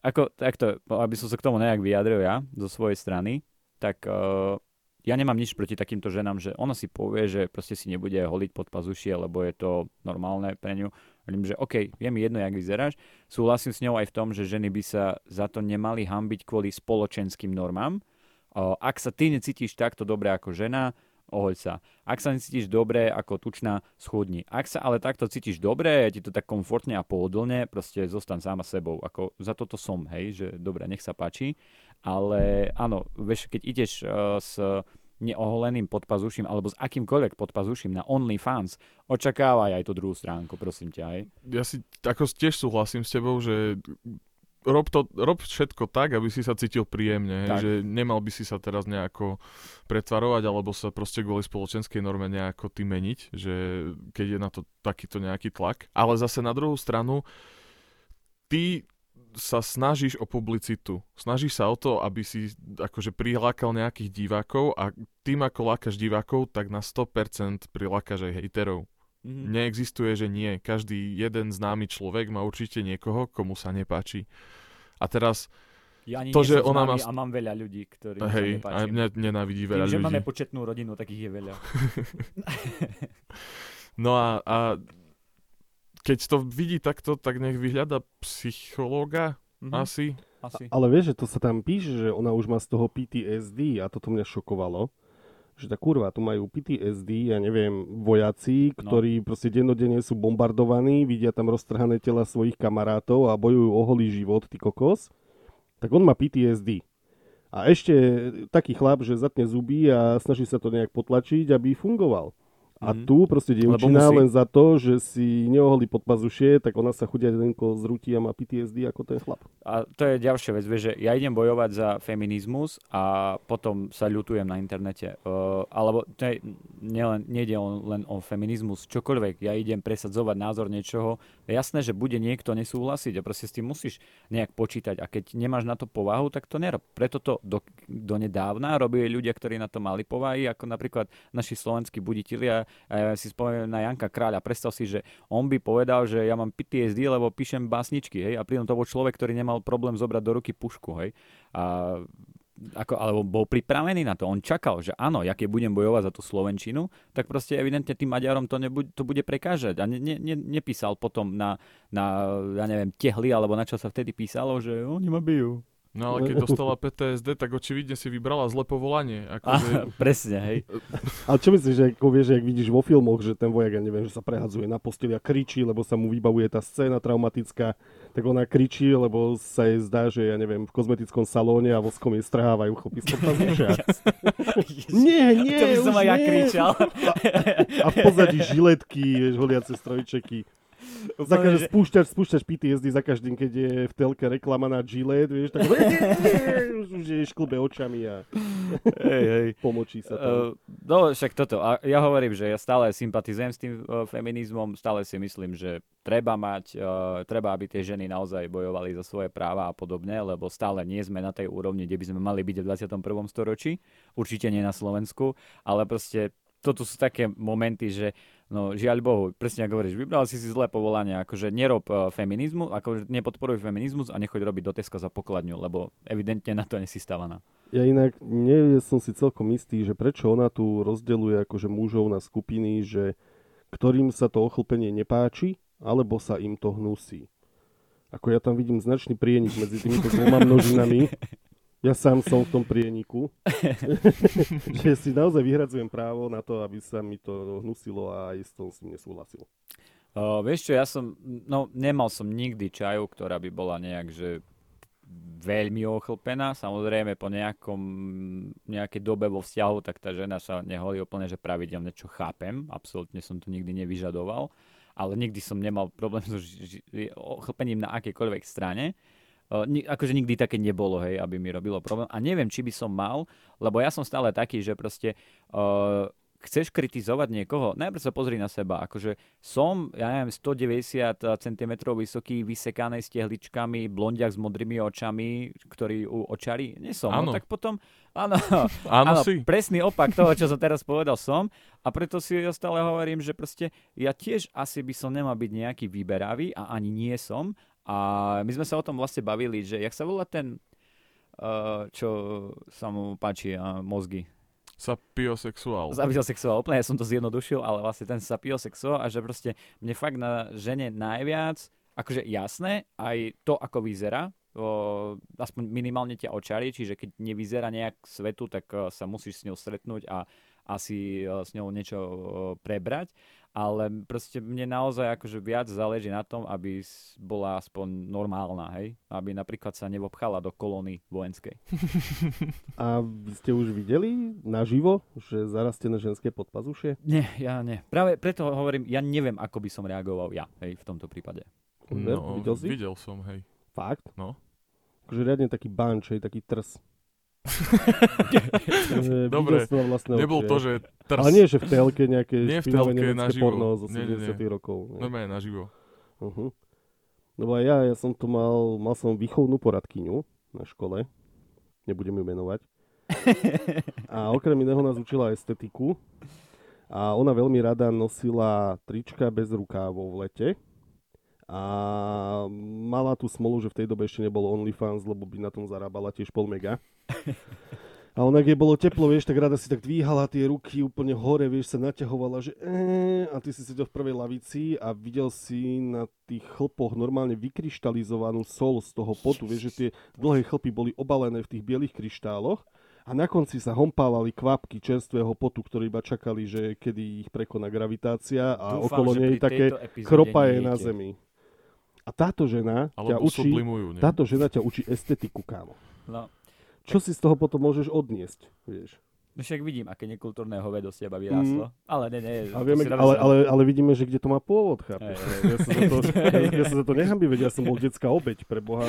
Ako, takto, aby som sa k tomu nejak vyjadril ja, zo svojej strany, tak uh, ja nemám nič proti takýmto ženám, že ona si povie, že proste si nebude holiť pod pazušie, lebo je to normálne pre ňu. Hovorím, že OK, je mi jedno, jak vyzeráš. Súhlasím s ňou aj v tom, že ženy by sa za to nemali hambiť kvôli spoločenským normám. Uh, ak sa ty necítiš takto dobre ako žena, ohoď sa. Ak sa necítiš dobre ako tučná, schudni. Ak sa ale takto cítiš dobre, je ti to tak komfortne a pohodlne, proste zostan sama sebou. Ako za toto som, hej, že dobre, nech sa páči. Ale áno, vieš, keď ideš uh, s neoholeným podpazuším alebo s akýmkoľvek podpazuším na OnlyFans, očakávaj aj tú druhú stránku, prosím ťa, hej. Ja si ako tiež súhlasím s tebou, že rob, to, rob všetko tak, aby si sa cítil príjemne, Tak. že nemal by si sa teraz nejako pretvarovať alebo sa proste kvôli spoločenskej norme nejako ty meniť, že keď je na to takýto nejaký tlak. Ale zase na druhú stranu, ty sa snažíš o publicitu. Snažíš sa o to, aby si akože prilákal nejakých divákov a tým ako lákaš divákov, tak na 100% prilákaš aj hejterov. Mhm. Neexistuje, že nie. Každý jeden známy človek má určite niekoho, komu sa nepáči. A teraz, Ja ani to, nie že som ona má a mám veľa ľudí, ktorí hej, sa a nepáčim. mňa nenávidí veľa Tým, že ľudí. máme početnú rodinu, takých je veľa. No a, a keď to vidí takto, tak nech vyhľada psychológa Mhm, asi. Asi. Ale vieš, že to sa tam píše, že ona už má z toho PTSD a toto mňa šokovalo. Že tá kurva, tu majú PTSD, ja neviem, vojaci, No. ktorí proste dennodenne sú bombardovaní, vidia tam roztrhané tela svojich kamarátov a bojujú o holý život, ty kokos. Tak on má PTSD. A ešte taký chlap, že zatne zuby a snaží sa to nejak potlačiť, aby fungoval. A Mhm. tu proste dievčina len za to, že si neoholí pod pazušie, tak ona sa chudiadenko zrúti a má PTSD ako ten chlap. A to je ďalšia vec, vieš, že ja idem bojovať za feminizmus a potom sa ľutujem na internete. Uh, alebo to je, nielen, nejde on, len o feminizmus, čokoľvek. Ja idem presadzovať názor niečoho. Jasné, že bude niekto nesúhlasiť a proste s tým musíš nejak počítať. A keď nemáš na to povahu, tak to nerob. Preto to do, do nedávna robili ľudia, ktorí na to mali povahy, ako napríklad naši slovenskí buditelia. Ja si spomeniem na Janka Kráľa. Predstav si, že on by povedal, že ja mám PTSD, lebo píšem básničky, hej, a pritom to bol človek, ktorý nemal problém zobrať do ruky pušku, hej. A ako, alebo bol pripravený na to. On čakal, že áno, ja keď budem bojovať za tú Slovenčinu, tak proste evidentne tým Maďarom to, nebude, to bude prekážať. A ne, ne, ne, nepísal potom na, na, ja neviem, tehly, alebo na čo sa vtedy písalo, že oni ma bijú. No ale keď dostala PTSD, tak očividne si vybrala zlé povolanie. A, Akože, presne, hej. Ale čo myslíš, že ako vieš, jak vidíš vo filmoch, že ten vojak, ja neviem, že sa prehadzuje na posteli a kričí, lebo sa mu vybavuje tá scéna traumatická, tak ona kričí, lebo sa jej zdá, že ja neviem, v kozmetickom salóne a voskom jej strhávajú chlopy z. Nie, nie, to by som už aj ja nie. kričal. A v pozadí žiletky, vieš, holiace strojčeky. Za každý, že- spúšťaš, spúšťaš PTSD za každým, keď je v telke reklama na Gillette, vieš, tak už je šklbe očami a hej, hej. pomočí sa tam. Uh, no však toto, a ja hovorím, že ja stále sympatizujem s tým uh, feminizmom, stále si myslím, že treba mať, uh, treba, aby tie ženy naozaj bojovali za svoje práva a podobne, lebo stále nie sme na tej úrovni, kde by sme mali byť v 21. storočí, určite nie na Slovensku, ale proste toto sú také momenty, že no žiaľ Bohu, presne ako hovoríš, vybral si si zlé povolanie, akože nerob uh, feminizmu, akože nepodporuj feminizmus a nechoď robiť do Teska za pokladňu, lebo evidentne na to nesi stávaná. Ja inak nie som si celkom istý, že prečo ona tu rozdeluje akože mužov na skupiny, že ktorým sa to ochlpenie nepáči, alebo sa im to hnusí. Ako ja tam vidím značný prienik medzi týmito dvoma množinami. Ja sám som v tom prieniku. že si naozaj vyhradzujem právo na to, aby sa mi to hnusilo a aj s tom som nesúhlasil. Uh, vieš čo, ja som, no nemal som nikdy čaju, ktorá by bola nejak, že veľmi ochlpená. Samozrejme po nejakom, nejakej dobe vo vzťahu, tak tá žena sa neholí úplne, že pravidelne, čo chápem. Absolútne som to nikdy nevyžadoval. Ale nikdy som nemal problém ži- ochlpením na akejkoľvek strane. Akože nikdy také nebolo, hej, aby mi robilo problém. A neviem, či by som mal, lebo ja som stále taký, že proste uh, chceš kritizovať niekoho, najprv sa pozri na seba. Akože som, ja neviem, 190 cm vysoký, vysekaný s tehličkami, blondiak s modrými očami, ktorý u očarí. Nie som. Áno. No, tak potom, áno, áno, si. presný opak toho, čo som teraz povedal som. A preto si ja stále hovorím, že proste ja tiež asi by som nemal byť nejaký vyberavý a ani nie som. A my sme sa o tom vlastne bavili, že jak sa volá ten, uh, čo sa mu páči, uh, mozgy. Sapiosexuál. Sapiosexuál, úplne ja som to zjednodušil, ale vlastne ten sapiosexuál a že proste mne fakt na žene najviac, akože jasné, aj to, ako vyzerá, o, aspoň minimálne ťa očarí, čiže keď nevyzerá nejak svetu, tak o, sa musíš s ňou stretnúť a asi o, s ňou niečo o, prebrať, ale proste mne naozaj akože viac záleží na tom, aby bola aspoň normálna, hej? Aby napríklad sa nevobchala do kolóny vojenskej. A vy ste už videli naživo, že zarastené ženské podpazušie? Nie, ja nie. Práve preto hovorím, ja neviem, ako by som reagoval ja, hej, v tomto prípade. No, videl si? videl som, hej. Fakt? No. Akože riadne taký banč, hej, taký trs. Dobre, Nebol to, že trs. Ale nie, že v telke nejaké Nie v telke, nemecké naživo. porno nie. 70 rokov. Nie. Normálne naživo. Uh-huh. Lebo aj ja, ja som tu mal, mal som výchovnú poradkyňu na škole. Nebudem ju menovať. A okrem iného nás učila estetiku. A ona veľmi rada nosila trička bez rukávov v lete. A mala tú smolu, že v tej dobe ešte nebolo OnlyFans, lebo by na tom zarábala tiež pol mega. A ona, keď bolo teplo, vieš, tak rada si tak dvíhala tie ruky úplne hore, vieš, sa naťahovala, že e, a ty si sedel v prvej lavici a videl si na tých chlpoch normálne vykryštalizovanú sol z toho potu, vieš, že tie dlhé chlpy boli obalené v tých bielých kryštáloch a na konci sa hompálali kvapky čerstvého potu, ktorí iba čakali, že kedy ich prekoná gravitácia a Dúfam, okolo nej také chropaje na zemi. A táto žena ťa učí, sublimujú, nie? táto žena ťa učí estetiku, kámo. No, Čo si z toho potom môžeš odniesť, vieš? No však vidím, aké nekultúrne hovedo z teba vyráslo. Ale ne, ne. A vieme, ale, ale, ale vidíme, že kde to má pôvod, chápeš? Ja, sa za to, ja, ja sa za to nechám veď, ja som bol detská obeď pre boha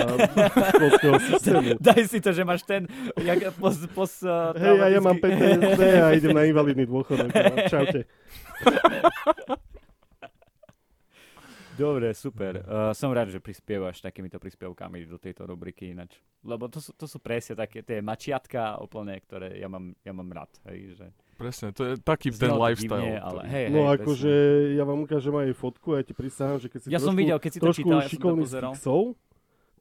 školského systému. Daj si to, že máš ten, jak pos, pos, uh, Hej, a ja mám PTSD a idem na invalidný dôchodok. Čaute. Dobre, super. Uh, som rád, že prispievaš takýmito príspevkami do tejto rubriky ináč. Lebo to sú, to sú presne také tie mačiatka úplne, ktoré ja mám, ja mám rád. Hej, že Presne, to je taký ten znelo to lifestyle. divne, ale hej, No hej, akože ja vám ukážem aj fotku a ja ti prisahám, že keď si Ja som trošku, videl, keď si to čítal, ja som to psov,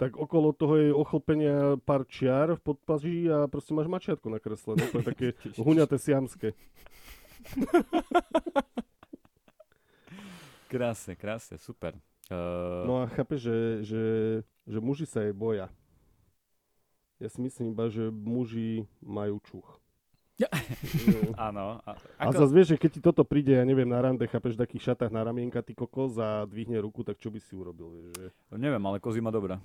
tak okolo toho je ochlpenia pár čiar v podpaží a proste máš mačiatko nakreslené. To je také huňaté siamské. Krásne, krásne, super. Uh, No a chápeš, že, že, že muži sa jej boja. Ja si myslím iba, že muži majú čuch. Ja. No. Áno. A, A zase vieš, že keď ti toto príde, ja neviem, na rande, chápeš, v takých šatách na ramienka, ty kokos a dvihne ruku, tak čo by si urobil, vieš, že... neviem, ale kozy má dobrá.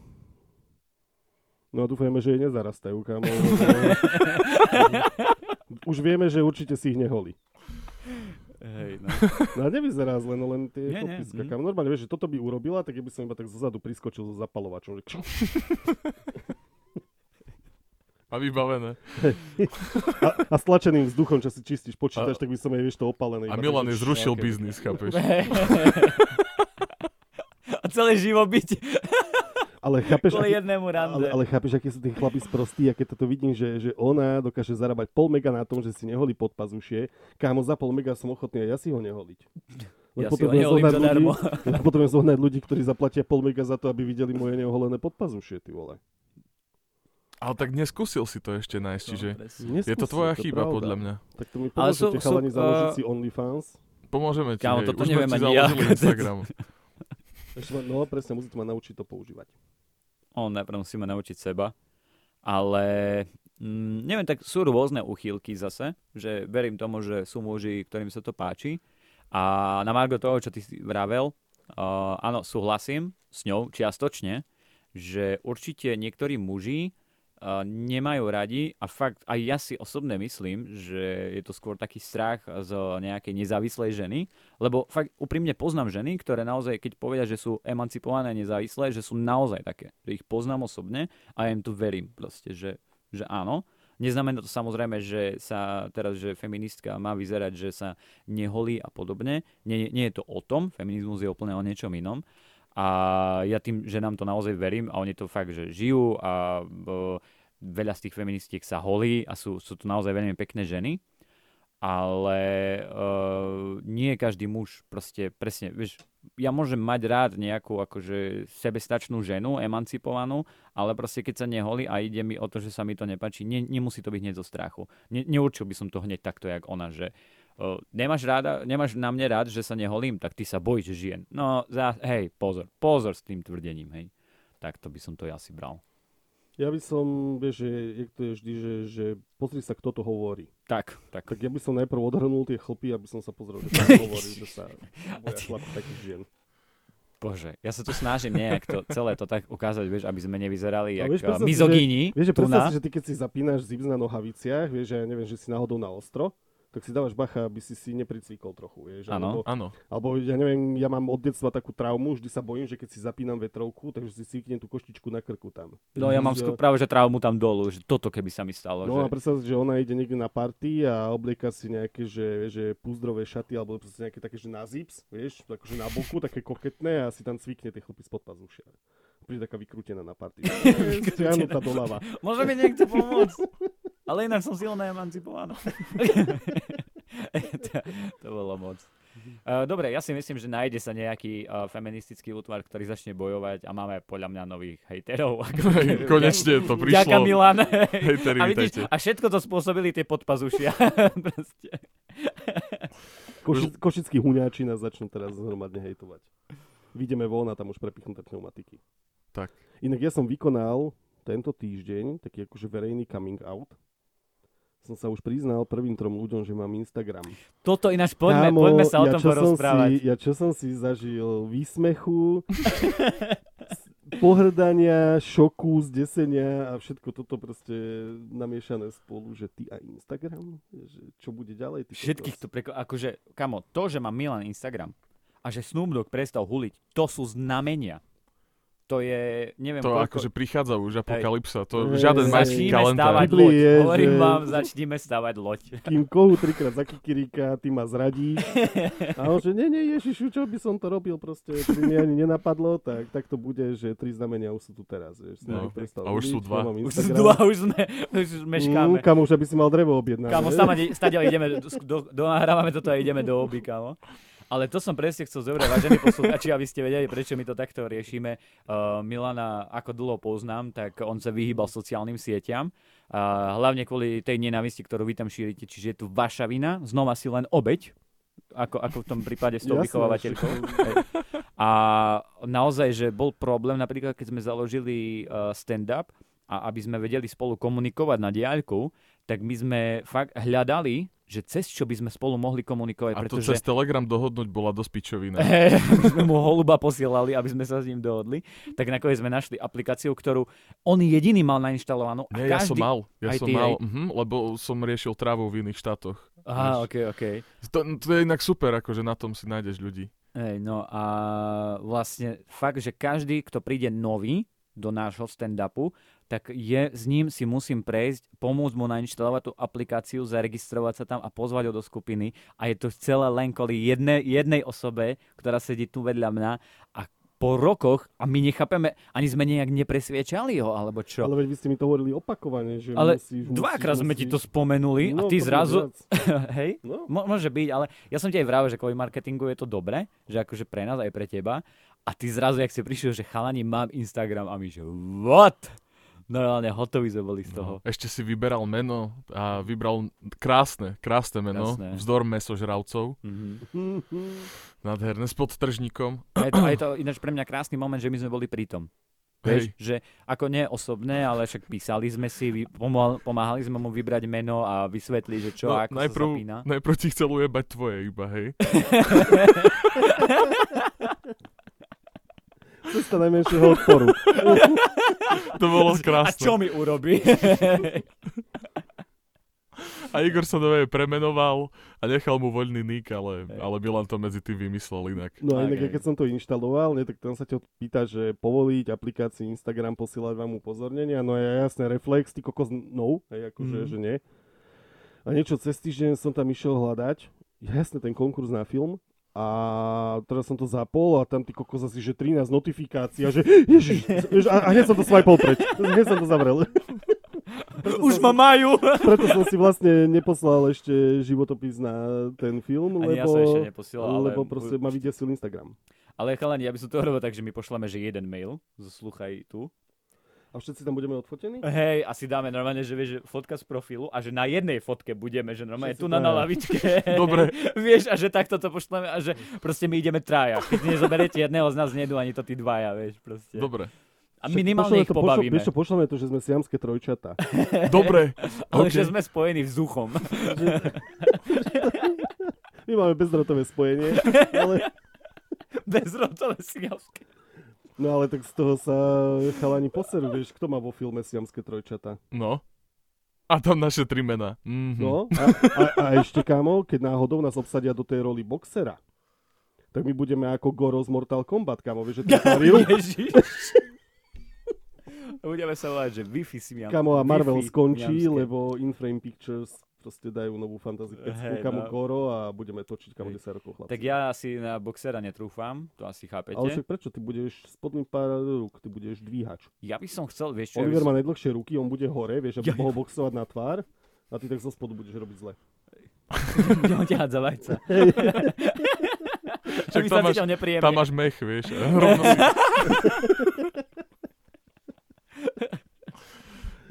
No a dúfajme, že jej nezarastajú, kámo. Už vieme, že určite si ich neholí. Hej, no. No a nevyzerá zle, no len tie Nie, nie, chlpiska, mhm. kam. Normálne, vieš, že toto by urobila, tak ja by som iba tak zozadu priskočil so zapalovačom. A vybavené. A, a stlačeným vzduchom, čo si čistíš počítač, tak by som jej, vieš, to opalené. A Milan je zrušil šľaké. biznis, chápeš? A celé živo byť Ale chápeš, kvôli aký, jednému rande. ale, ale chápeš, akí sú tí chlapi sprostí a keď toto vidím, že, že ona dokáže zarábať pol mega na tom, že si neholí pod pazušie, kámo, za pol mega som ochotný aj ja si ho neholiť. Ja si ho potrebujem zohnať ľudí, len potrebujem zohnať ľudí, ktorí zaplatia pol mega za to, aby videli moje neoholené podpazušie, ty vole. Ale tak neskúsil si to ešte nájsť, čiže No, presne. Neskúsil, je to tvoja je chyba pravda. podľa mňa. Tak to mi pomôžete sú, chalani založiť uh, si OnlyFans. Pomôžeme ti, Kámo, hej. toto Už sme neviem ti ani ja. Instagram. No presne, musíte ma naučiť to používať. On najprv musíme naučiť seba. Ale mm, neviem, tak sú rôzne uchýlky zase, že verím tomu, že sú muži, ktorým sa to páči. A na margo toho, čo ty vravel, uh, áno, súhlasím s ňou čiastočne, že určite niektorí muži nemajú radi a fakt aj ja si osobne myslím, že je to skôr taký strach z nejakej nezávislej ženy, lebo fakt úprimne poznám ženy, ktoré naozaj, keď povedia, že sú emancipované nezávislé, že sú naozaj také, že ich poznám osobne a ja im tu verím proste, že, že áno. Neznamená to samozrejme, že sa teraz, že feministka má vyzerať, že sa neholí a podobne. Nie, nie je to o tom, feminizmus je úplne o niečom inom. A ja tým, že nám to naozaj verím a oni to fakt, že žijú a veľa z tých feministiek sa holí a sú, sú to naozaj veľmi pekné ženy. Ale uh, nie každý muž proste presne, vieš, ja môžem mať rád nejakú akože sebestačnú ženu, emancipovanú, ale proste keď sa neholí a ide mi o to, že sa mi to nepáči, ne, nemusí to byť hneď zo strachu. Ne, neurčil by som to hneď takto, jak ona, že nemáš, ráda, nemáš na mne rád, že sa neholím, tak ty sa bojíš žien. No, za, hej, pozor, pozor s tým tvrdením, hej. Takto by som to ja si bral. Ja by som, vieš, že, jak to je vždy, že, že pozri sa, kto to hovorí. Tak, tak. Tak ja by som najprv odhrnul tie chlpy, aby som sa pozrel, že to hovorí, že sa boja chlapí takých žien. Bože, ja sa tu snažím nejak to, celé to tak ukázať, vieš, aby sme nevyzerali No, jak vieš, vieš, mizogíni. Vieš, že predstav si, že ty keď si zapínaš zips na nohaviciach, vieš, že ja neviem, že si náhodou na ostro, tak si dávaš bacha, aby si si nepricvikol trochu, vieš. Áno. Alebo, Áno. alebo ja neviem, ja mám od detstva takú traumu, vždy sa bojím, že keď si zapínam vetrovku, takže si cviknem tú koštičku na krku tam. No ja mám Že- skôr práve, že traumu tam dolu, že toto keby sa mi stalo. No a že... predstav si, že ona ide niekde na party a oblieka si nejaké, že, že púzdrové šaty alebo proste nejaké také, že na zips, vieš, akože na boku, také koketné a si tam cvikne tie chlopy spod pazušia. Príde taká vykrútená na party. Stiahnutá doľava. Môže mi niekto pomôcť. Ale inak som silná emancipovaná. to, to bolo moc. Uh, dobre, ja si myslím, že nájde sa nejaký uh, feministický útvar, ktorý začne bojovať a máme podľa mňa nových hejterov. Hej, Konečne to Ďaká prišlo. Milan. Hejteri, a, vidíš, a všetko to spôsobili tie podpazušia. Proste. Koši, košickí huňáči nás začnú teraz hromadne hejtovať. Vidíme von a tam už prepichnuté pneumatiky. Tak. Inak ja som vykonal tento týždeň taký akože verejný coming out. Som sa už priznal prvým trom ľuďom, že mám Instagram. Toto ináč, poďme, Kámo, poďme sa o ja tom porozprávať. Si, ja čo som si zažil výsmechu, pohrdania, šoku, zdesenia a všetko toto proste namiešané spolu, že ty a Instagram, že čo bude ďalej? Ty Všetkých to preko... Akože, kamo, to, že má Milan Instagram a že Snoop Dogg prestal huliť, to sú znamenia. To je, neviem To koľko... akože prichádza už apokalypsa, to Hej, žiaden majský kalendár. Bibli loď. je, Hovorím že- vám, začníme stavať loď. Kým kohu trikrát zakikiríka, ty ma zradíš. A on že, nie, nie, Ježišu, čo by som to robil, proste, to mi ani nenapadlo, tak, tak to bude, že tri znamenia už sú tu teraz. Vieš, No, a už sú dva. Už sú dva, už sme, už meškáme. Mm, kam už, aby si mal drevo ne? sama stadiaľ ideme, do, do, donahrávame toto a ideme do oby, kámo. Ale to som presne chcel zobrať, vážení poslucháči, aby ste vedeli, prečo my to takto riešime. Uh, Milana, ako dlho poznám, tak on sa vyhýbal sociálnym sieťam. Uh, hlavne kvôli tej nenávisti, ktorú vy tam šírite. Čiže je tu vaša vina, znova si len obeď, ako, ako v tom prípade s tou. Hej. A naozaj, že bol problém, napríklad keď sme založili uh, stand-up a aby sme vedeli spolu komunikovať na diaľku, tak my sme fakt hľadali, že cez čo by sme spolu mohli komunikovať, A to pretože cez Telegram dohodnúť bola dosť pičovina. my sme mu holuba posielali, aby sme sa s ním dohodli, tak nakoniec sme našli aplikáciu, ktorú on jediný mal nainštalovanú. A Nie, ja každý... som mal, ja aj som ty, mal, hej? mhm, lebo som riešil trávu v iných štátoch. Aha, vieš. ok, ok. To, to je inak super, akože na tom si nájdeš ľudí. Hej, no a vlastne fakt, že každý, kto príde nový do nášho stand-upu, tak je, s ním si musím prejsť, pomôcť mu nainštalovať tú aplikáciu, zaregistrovať sa tam a pozvať ho do skupiny. A je to celé len kvôli jednej, jednej osobe, ktorá sedí tu vedľa mňa a po rokoch, a my nechápeme, ani sme nejak nepresviečali ho, alebo čo. Ale veď vy ste mi to hovorili opakovane, že Ale musíš, Dvakrát musíš, sme ti to spomenuli a No, ty to bolo zrazu... Hej? No, môže byť, ale ja som ti aj vravel, že kvôli marketingu je to dobré, že akože pre nás aj pre teba. A ty zrazu, jak si prišiel, že chalani, mám Instagram a my, že what? Normálne hotoví sme boli z toho. No, ešte si vyberal meno a vybral krásne, krásne meno, Krásne. vzdor mesožravcov, Mhm. nádherné, s podtržníkom. A je, to, a je to ináč pre mňa krásny moment, že my sme boli pri tom. Vieš, že ako nie osobné, ale však písali sme si, pomáhali sme mu vybrať meno a vysvetliť, že čo no, ako najprv, sa zapína. najprv ti chcel ujebať tvoje iba, hej. cesta najmenšieho odporu. To bolo A krásne. čo mi urobí? A Igor sa nové premenoval a nechal mu voľný nick, ale, Hej. ale Milan to medzi tým vymyslel inak. No a inak, hej. keď som to inštaloval, ne, tak tam sa ťa pýta, že povoliť aplikácii Instagram, posielať vám upozornenia, no ja jasné, reflex, ty kokos, no, hej, akože, Mhm. že nie. A niečo cez týždeň som tam išiel hľadať, jasne, ten konkurs na film, a teraz som to zapol a tam ty kokos asi, že 13 notifikácií a že ježiš, ježiš a, a hneď som to swipol preč, hneď som to zavrel. Preto Už ma majú! Preto som si vlastne neposlal ešte životopis na ten film, Ani ja lebo, som ešte neposielal, ale... lebo proste ma vydesil Instagram. Ale chalani, ja by som to robil tak, že my pošleme, že jeden mail, zo sluchaj tu. A všetci tam budeme odfotení? Hej, asi dáme normálne, že vieš, že fotka z profilu a že na jednej fotke budeme, že normálne Všetci tu na, na lavičke. Dobre. vieš, a že takto to pošleme a že proste my ideme traja. Keď nezoberiete jedného z nás, nejdu ani to tí dvaja, vieš, proste. Dobre, A minimálne ich pobavíme. Vieš čo, pošleme to, že sme siamské trojčata. dobre. Ale OK. že sme spojení vzduchom. My máme bezdrotové spojenie, ale, Bezrotové siamské. No ale tak z toho sa chalani poserú, vieš, kto má vo filme siamské trojčata. No. A tam naše tri mená. Mhm. No a, a, a ešte kámo, keď náhodou nás obsadia do tej roli boxera, tak my budeme ako Goro z Mortal Kombat, kámo, vieš, že to. Budeme sa volať, že Wi-Fi siam. Kamo a Marvel Wi-Fi skončí, lebo Inframe Pictures proste dajú novú fantasy pecku, kamo no. Goro a budeme točiť Hej. 10 rokov chlapci. Tak ja si na boxera netrúfam, to asi chápete. Ale však prečo? Ty budeš spodný pár rúk, ty budeš dvíhač. Ja by som chcel, vieš čo, ja Oliver som... má najdlhšie ruky, on bude hore, vieš, aby Ja- mohol boxovať na tvár a ty tak zo spodu budeš robiť zle. budem ťahať za vajca. Však tam máš-. Tam máš mech, vieš. Rovno si...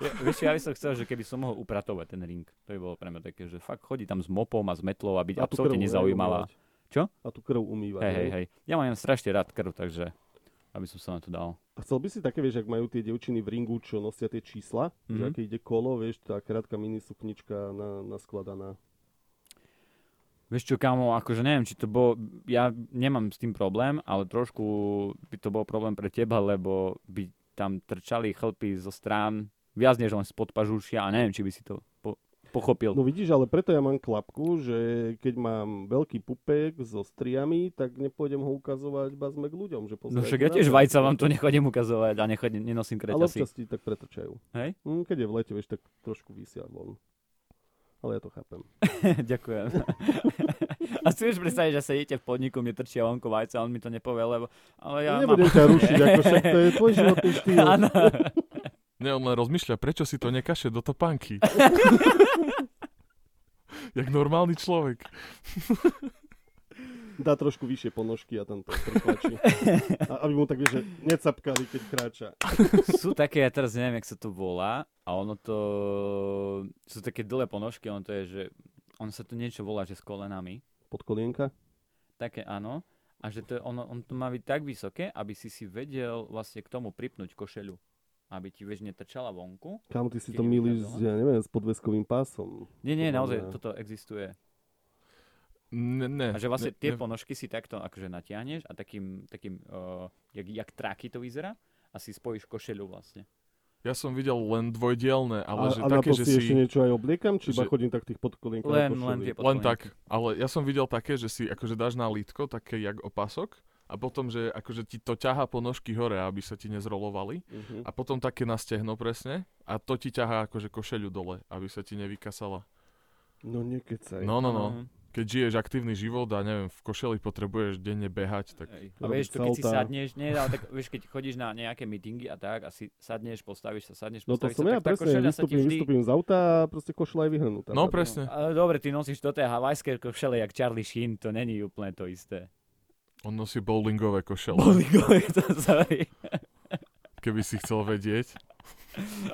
Ja, vieš, ja by som chcel, že keby som mohol upratovať ten ring. To by bolo pre mňa také, že fakt chodí tam s mopom a s metlou a byť A absolútne nezaujímavá. Čo? A tú krv umývať. Hej, hej, hej. Ja mám strašne rád krv, takže aby som sa na to dal. A chcel by si také, vieš, ak majú tie devčiny v ringu, čo nosia tie čísla, mm-hmm. že Mhm. aké ide kolo, vieš, tá krátka mini suknička na, naskladaná. Vieš čo, kamo, akože neviem, či to bolo, ja nemám s tým problém, ale trošku by to bol problém pre teba, lebo by tam trčali chlpy zo strán viac než len spod pažúšia a neviem, či by si to po- pochopil. No vidíš, ale preto ja mám klapku, že keď mám veľký pupek so striami, tak nepôjdem ho ukazovať bazme k ľuďom. Že No však ja tiež vajca vám to nechodím ukazovať a nechodím, nenosím Ale kreťasy. občas ti tak pretrčajú. Hej? Hm, keď je v lete, vieš, tak trošku vysia von. Ale ja to chápem. Ďakujem. a si už predstaviť, že sedíte v podniku, mi trčia vonku vajca on mi to nepovie, lebo... Ale ja Nebudem mám... ťa rušiť, ako však to je tvoj životný štýl. Áno. Ne, on len rozmýšľa, prečo si to nekaše do topánky. Jak normálny človek. Dá trošku vyššie ponožky a tam to. A aby mu tak, vieš, že necapkali, keď kráča. Sú také, ja teraz neviem, jak sa to volá, a ono to... Sú také dlhé ponožky, ono to je, že... On sa to niečo volá, že s kolenami. Podkolienka? Také áno. A že to, je- ono, on to má byť tak vysoké, aby si si vedel vlastne k tomu pripnúť košelu. Aby ti vieš netrčala vonku. Kam ty si to milíš, ja neviem, s podveskovým pásom. Nie, nie, naozaj, toto existuje. Ne, ne, A že vlastne ne, tie ne, ponožky si takto akože natiahneš a takým, takým uh, jak, jak traky to vyzerá a si spojíš košelu vlastne. Ja som videl len dvojdielne, ale a, že a také, že si si... ešte niečo aj obliekam, či iba že- chodím tak tých podkolienkach Len, len Len tak, ale ja som videl také, že si akože dáš na lítko, také jak opasok, a potom, že akože ti to ťahá po nožky hore, aby sa ti nezrolovali. Mhm. A potom také na stehno presne. A to ti ťahá akože košeľu dole, aby sa ti nevykasala. No nekecaj. No, no, no. Áno. Keď žiješ aktívny život a neviem, v košeli potrebuješ denne behať, tak Hej. A vieš, to keď si sadneš, nie, ale tak vieš, keď chodíš na nejaké meetingy a tak, a si sadneš, postavíš sa, sadneš, No to postavíš som sa, ja, tak tá presne, košeľa sa ti vystúpim, vždy... vystúpim z auta a proste košľa je vyhrnutá. No, presne. Ale dobre, ty nosíš toto havajské košele, jak Charlie Sheen, to není úplne to isté. On nosí bowlingové košele, Bowlingové to sorry. keby si chcel vedieť.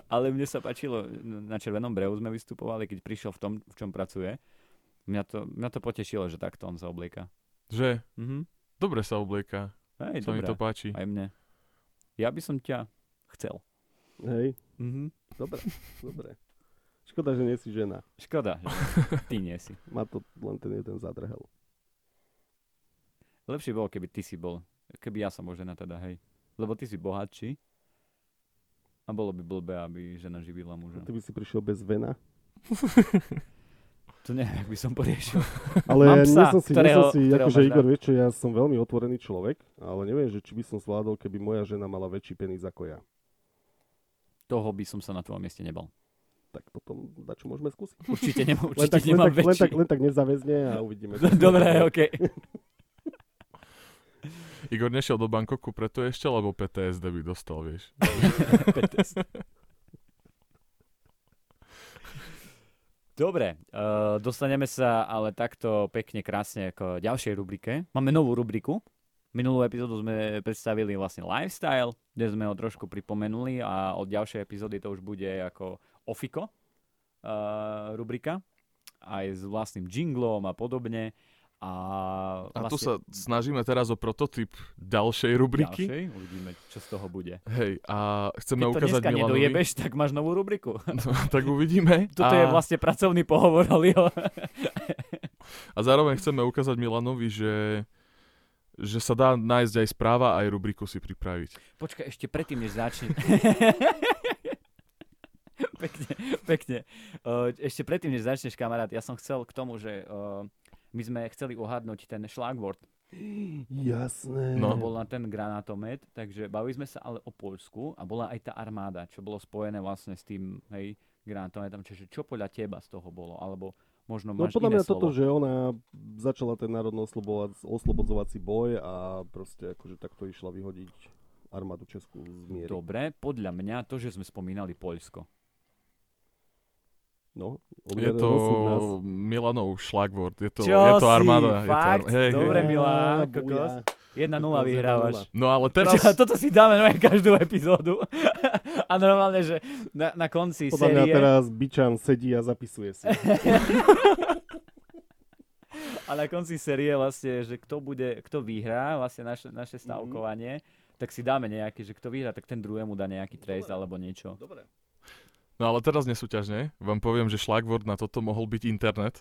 Ale mne sa páčilo, na Červenom brehu sme vystupovali, keď prišiel v tom, v čom pracuje. Mňa to, mňa to potešilo, že takto on sa oblieka. Že Mhm. dobre sa oblieka, Hej, sa mi to páči. Aj mne. Ja by som ťa chcel. Hej, Mhm. dobre, dobre. Škoda, že nie si žena. Škoda, že ty nie si. Má to len ten jeden zadrhel. Lepšie bolo, keby ty si bol. Keby ja som bol žena teda, hej. Lebo ty si bohatší. A bolo by blbé, aby žena živila muža. Ty by si prišiel bez vena. To neviem, jak by som poriešil. Ale Mám nie psa, som si, nie ktorého- som si akože Igor, vieš čo, ja som veľmi otvorený človek, ale neviem, že či by som zvládol, keby moja žena mala väčší penis ako ja. Toho by som sa na tvojom mieste nebal. Tak potom dačo môžeme skúsiť. Určite, nemám, Len určite tak, len, nemám tak, len, väčší. tak, len tak nezaväzne a uvidíme. Dobre, okej. Igor nešiel do Bangkoku preto ešte, lebo PTSD by dostal, vieš. Dobre, uh, dostaneme sa ale takto pekne, krásne k ďalšej rubrike. Máme novú rubriku. Minulú epizódu sme predstavili vlastne lifestyle, kde sme ho trošku pripomenuli a od ďalšej epizódy to už bude ako Ofiko uh, rubrika. Aj s vlastným jinglom a podobne. A, A tu vlastne sa snažíme teraz o prototyp ďalšej rubriky. Ďalšej, uvidíme, čo z toho bude. Hej, a chceme Keď to ukázať dneska Milanovi. nedojebeš, tak máš novú rubriku. No, tak uvidíme. Toto a, je vlastne pracovný pohovor, Olio. a zároveň chceme ukázať Milanovi, že že sa dá nájsť aj správa, aj rubriku si pripraviť. Počkaj, ešte predtým, než začne. pekne, pekne. Ešte predtým, než začneš, kamarát, ja som chcel k tomu, že my sme chceli uhadnúť ten šlagvort. Jasné. No. Bol na ten granátomet, takže bavili sme sa ale o Poľsku a bola aj tá armáda, čo bolo spojené vlastne s tým, hej, granátometom. Čiže čo podľa teba z toho bolo? Alebo možno No máš podľa iné mňa toto, že ona začala ten národno oslobodzovací boj a proste akože takto išla vyhodiť armádu Česku z miery. Dobre, podľa mňa to, že sme spomínali Poľsko. No, Je to. Milanov šlagvort, je to, Čo je to si, armáda. Je to fakt? ar- hej, Dobre, hej. Á, kokos. buja. 1-0 Kokos, vyhrávaš. 1:0. No ale Teraz... teraz... Toto si dáme na každú epizódu. a normálne, že na, na konci Podľa mňa série... teraz Bičan sedí a zapisuje si. A na konci série vlastne, že kto bude, kto vyhrá vlastne naše, naše Mhm. stavkovanie, tak si dáme nejaký, že kto vyhrá, tak ten druhému dá nejaký trest alebo niečo. Dobre. No ale teraz nesúťažne. Vám poviem, že šlagvort na toto mohol byť internet.